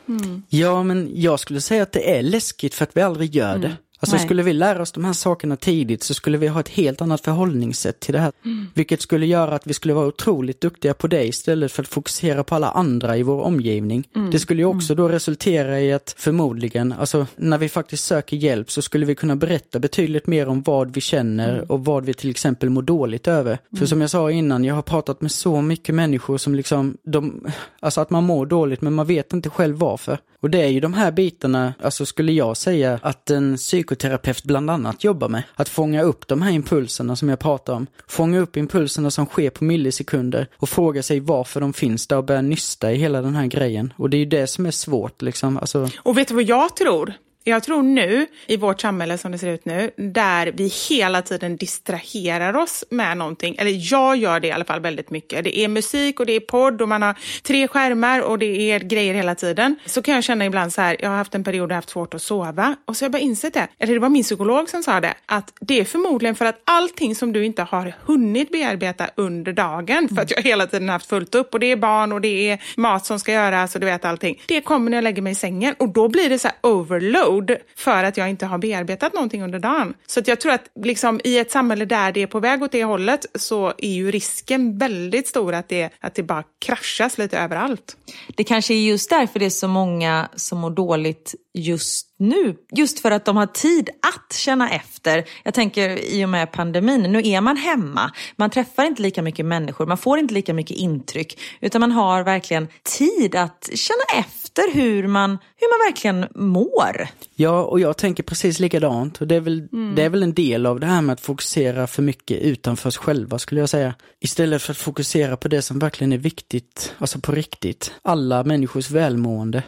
Ja, men jag skulle säga att det är läskigt för att vi aldrig gör det. Alltså Nej. skulle vi lära oss de här sakerna tidigt så skulle vi ha ett helt annat förhållningssätt till det här. Vilket skulle göra att vi skulle vara otroligt duktiga på det istället för att fokusera på alla andra i vår omgivning. Det skulle ju också då resultera i att förmodligen, alltså när vi faktiskt söker hjälp så skulle vi kunna berätta betydligt mer om vad vi känner och vad vi till exempel mår dåligt över. För som jag sa innan, jag har pratat med så mycket människor som liksom, de, alltså att man mår dåligt men man vet inte själv varför. Och det är ju de här bitarna, alltså skulle jag säga att en psykoterapeut bland annat jobbar med. Att fånga upp de här impulserna som jag pratar om. Fånga upp impulserna som sker på millisekunder och fråga sig varför de finns där och börja nysta i hela den här grejen. Och det är ju det som är svårt liksom. Alltså, Och vet du vad jag tror? Jag tror nu, i vårt samhälle som det ser ut nu, där vi hela tiden distraherar oss med någonting, eller jag gör det i alla fall väldigt mycket. Det är musik och det är podd och man har tre skärmar och det är grejer hela tiden. Så kan jag känna ibland så här, jag har haft en period där jag haft svårt att sova och så har jag bara insett det, eller det var min psykolog som sa det, att det är förmodligen för att allting som du inte har hunnit bearbeta under dagen, för att jag hela tiden haft fullt upp och det är barn och det är mat som ska göras och du vet allting. Det kommer när jag lägger mig i sängen och då blir det så här overload för att jag inte har bearbetat någonting under dagen. Så att jag tror att liksom, i ett samhälle där det är på väg åt det hållet så är ju risken väldigt stor att det, att det bara kraschas lite överallt. Det kanske är just därför det är så många som mår dåligt just nu. Just för att de har tid att känna efter. Jag tänker i och med pandemin, nu är man hemma. Man träffar inte lika mycket människor, man får inte lika mycket intryck. Utan man har verkligen tid att känna efter hur man, hur man verkligen mår. Ja, och jag tänker precis likadant. Och det är, väl, det är väl en del av det här med att fokusera för mycket utanför oss själva, skulle jag säga. Istället för att fokusera på det som verkligen är viktigt, alltså på riktigt. Alla människors välmående.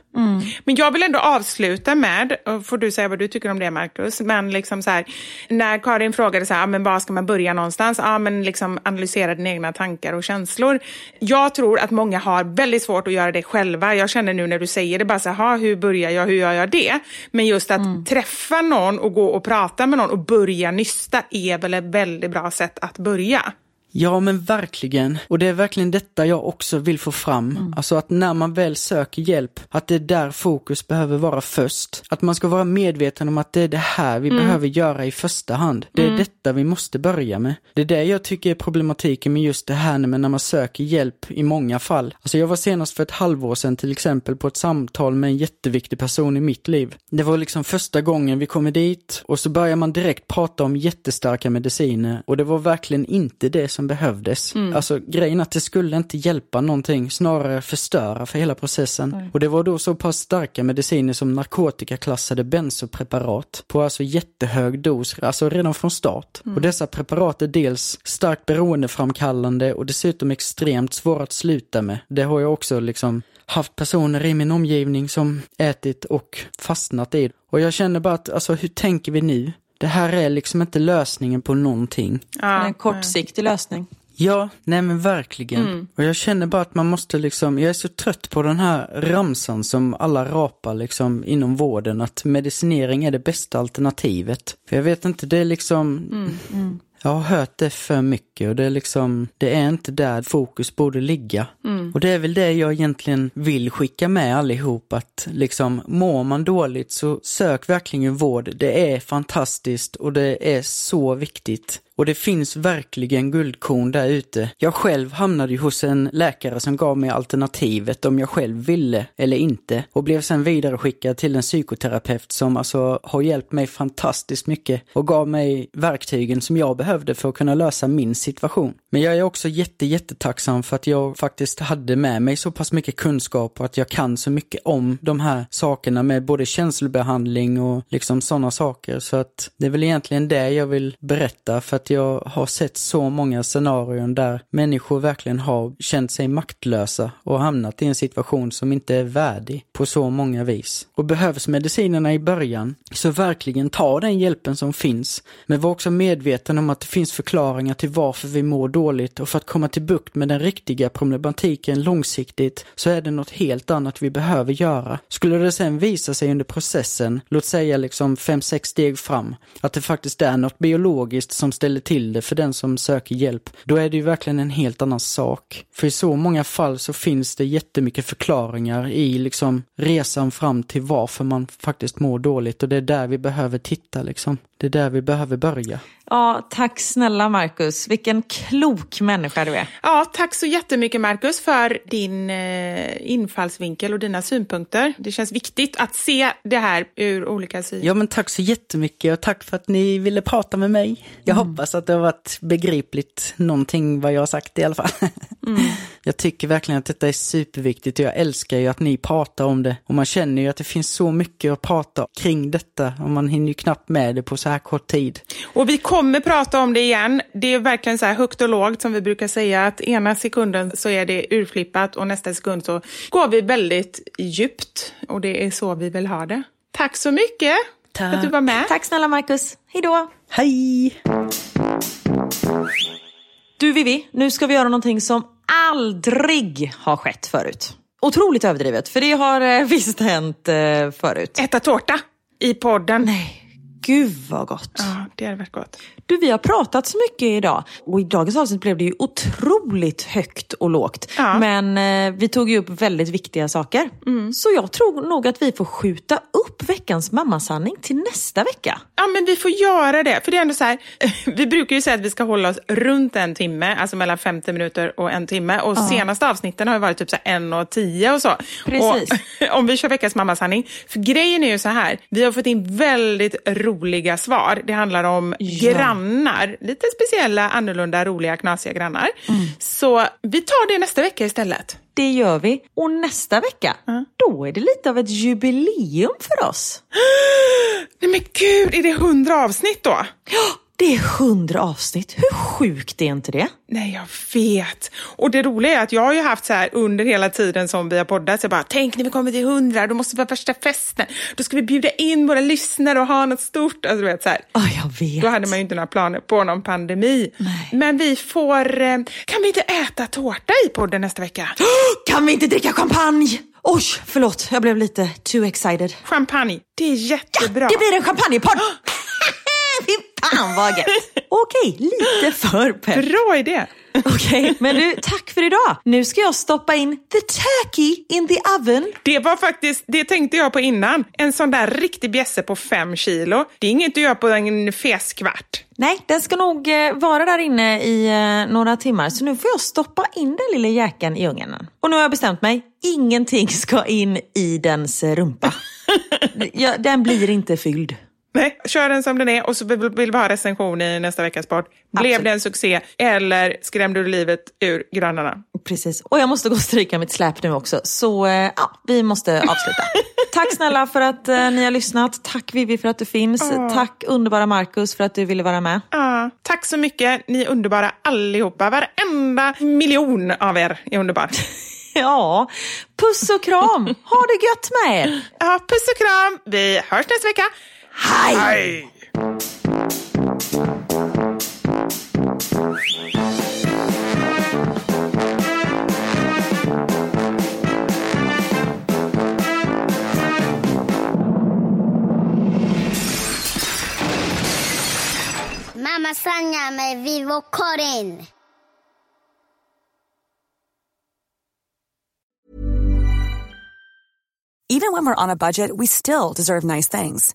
Men jag vill ändå avsluta med, och får du säga vad du tycker om det Marcus, men liksom så här, när Karin frågade så här, ah, men var ska man börja någonstans? Ja, men liksom analysera dina egna tankar och känslor. Jag tror att många har väldigt svårt att göra det själva. Jag känner nu när du säger det, bara så här, "Ha, hur börjar jag, hur gör jag det? Men just att träffa någon och gå och prata med någon och börja nysta är väl ett väldigt bra sätt att börja. Ja, men verkligen. Och det är verkligen detta jag också vill få fram. Alltså att när man väl söker hjälp, att det är där fokus behöver vara först. Att man ska vara medveten om att det är det här vi behöver göra i första hand. Det är detta vi måste börja med. Det är det jag tycker är problematiken med just det här med när man söker hjälp i många fall. Alltså jag var senast för ett halvår sedan till exempel på ett samtal med en jätteviktig person i mitt liv. Det var liksom första gången vi kommer dit och så börjar man direkt prata om jättestarka mediciner och det var verkligen inte det som behövdes. Alltså grejen att det skulle inte hjälpa någonting, snarare förstöra för hela processen. Och det var då så pass starka mediciner som narkotikaklassade benzopreparat på alltså jättehög dos, alltså redan från start. Och dessa preparat är dels starkt beroendeframkallande och dessutom extremt svåra att sluta med. Det har jag också liksom haft personer i min omgivning som ätit och fastnat i. Och jag känner bara att, alltså hur tänker vi nu? Det här är liksom inte lösningen på någonting. Ja, en kortsiktig lösning. Ja, nej men verkligen. Mm. Och jag känner bara att man måste liksom, jag är så trött på den här ramsan som alla rapar liksom inom vården, att medicinering är det bästa alternativet. För jag vet inte, det är liksom, Mm, jag har hört det för mycket och det är liksom, det är inte där fokus borde ligga. Mm. Och det är väl det jag egentligen vill skicka med allihop, att liksom mår man dåligt så sök verkligen vård. Det är fantastiskt och det är så viktigt. Och det finns verkligen guldkorn där ute. Jag själv hamnade ju hos en läkare som gav mig alternativet om jag själv ville eller inte. Och blev sen vidareskickad till en psykoterapeut som alltså har hjälpt mig fantastiskt mycket och gav mig verktygen som jag behövde för att kunna lösa min situation. Men jag är också jätte, jättetacksam för att jag faktiskt hade med mig så pass mycket kunskap och att jag kan så mycket om de här sakerna med både känslobehandling och liksom sådana saker. Så att det är väl egentligen det jag vill berätta för att jag har sett så många scenarion där människor verkligen har känt sig maktlösa och hamnat i en situation som inte är värdig på så många vis. Och behövs medicinerna i början, så verkligen ta den hjälpen som finns. Men var också medveten om att det finns förklaringar till varför vi mår dåligt och för att komma till bukt med den riktiga problematiken långsiktigt så är det något helt annat vi behöver göra. Skulle det sen visa sig under processen, låt säga liksom fem sex steg fram, att det faktiskt är något biologiskt som ställer till det för den som söker hjälp, då är det ju verkligen en helt annan sak. För i så många fall så finns det jättemycket förklaringar i liksom resan fram till varför man faktiskt mår dåligt och det är där vi behöver titta liksom. Det är där vi behöver börja. Ja, tack snälla Marcus. Vilken klok människa du är. Ja, tack så jättemycket Marcus för din eh, infallsvinkel och dina synpunkter. Det känns viktigt att se det här ur olika sidor. Ja men tack så jättemycket och tack för att ni ville prata med mig. Jag hoppas att det har varit begripligt någonting vad jag har sagt i alla fall. Jag tycker verkligen att detta är superviktigt och jag älskar ju att ni pratar om det. Och man känner ju att det finns så mycket att prata kring detta och man hinner ju knappt med det på så här kort tid. Och vi kommer prata om det igen. Det är verkligen så här högt och lågt som vi brukar säga att ena sekunden så är det urflippat och nästa sekund så går vi väldigt djupt och det är så vi vill ha det. Tack så mycket för att du var med. Tack snälla Marcus. Hej då. Hej! Du Vivi, nu ska vi göra någonting som aldrig har skett förut. Otroligt överdrivet, för det har eh, visst hänt eh, förut. Äta tårta i podden. Nej, gud vad gott. Ja, det hade varit gott. Du, vi har pratat så mycket idag och i dagens avsnitt blev det ju otroligt högt och lågt. Ja. Men eh, vi tog ju upp väldigt viktiga saker. Så jag tror nog att vi får skjuta upp veckans mammasanning till nästa vecka. Ja, men vi får göra det. För det är ändå så här, vi brukar ju säga att vi ska hålla oss runt en timme, alltså mellan 50 minuter och en timme. Och senaste avsnitten har ju varit typ så en och tio och så. Precis. Och, om vi kör veckans mammasanning. För grejen är ju så här, vi har fått in väldigt roliga svar. Det handlar om grannar, lite speciella, annorlunda, roliga, knasiga grannar. Så vi tar det nästa vecka istället. Det gör vi. Och nästa vecka, då är det lite av ett jubileum för oss. Nej men gud, är det 100 avsnitt då? Ja, det är hundra avsnitt. Hur sjukt är inte det? Nej, jag vet. Och det roliga är att jag har ju haft så här under hela tiden som vi har poddat, så jag bara, tänk när vi kommer till hundra, då måste vi ha värsta festen. Då ska vi bjuda in våra lyssnare och ha något stort. Alltså, du vet, så här. Ja, jag vet. Då hade man ju inte några planer på någon pandemi. Nej. Men vi får, eh, kan vi inte äta tårta i podden nästa vecka? Kan vi inte dricka champagne? Oj, förlåt. Jag blev lite too excited. Champagne, det är jättebra. Det blir en champagnepodd! Fy fan vad gött! Okej, lite för pepp. Bra idé. Okej, men du, tack för idag. Nu ska jag stoppa in the turkey in the oven. Det var faktiskt, det tänkte jag på innan. En sån där riktig bjässe på fem kilo. Det är inget du gör på en feskvart. Nej, den ska nog eh, vara där inne i eh, några timmar. Så nu får jag stoppa in den lilla jäkeln i ugnen. Och nu har jag bestämt mig. Ingenting ska in i dens rumpa. den blir inte fylld. Nej, kör den som den är och så vill vi ha recension i nästa veckas podd. Blev Absolut. det en succé eller skrämde du livet ur grannarna? Precis. Och jag måste gå och stryka mitt släp nu också. Så eh, ja, vi måste avsluta. Tack snälla för att eh, ni har lyssnat. Tack Vivi för att du finns. Tack underbara Markus för att du ville vara med. Ja, tack så mycket. Ni är underbara allihopa. Varenda miljon av er är underbar. Ja, puss och kram. Ha det gött med er. Ja, puss och kram. Vi hörs nästa vecka. Hi. Vivo-Karin. Even when we're on a budget, we still deserve nice things.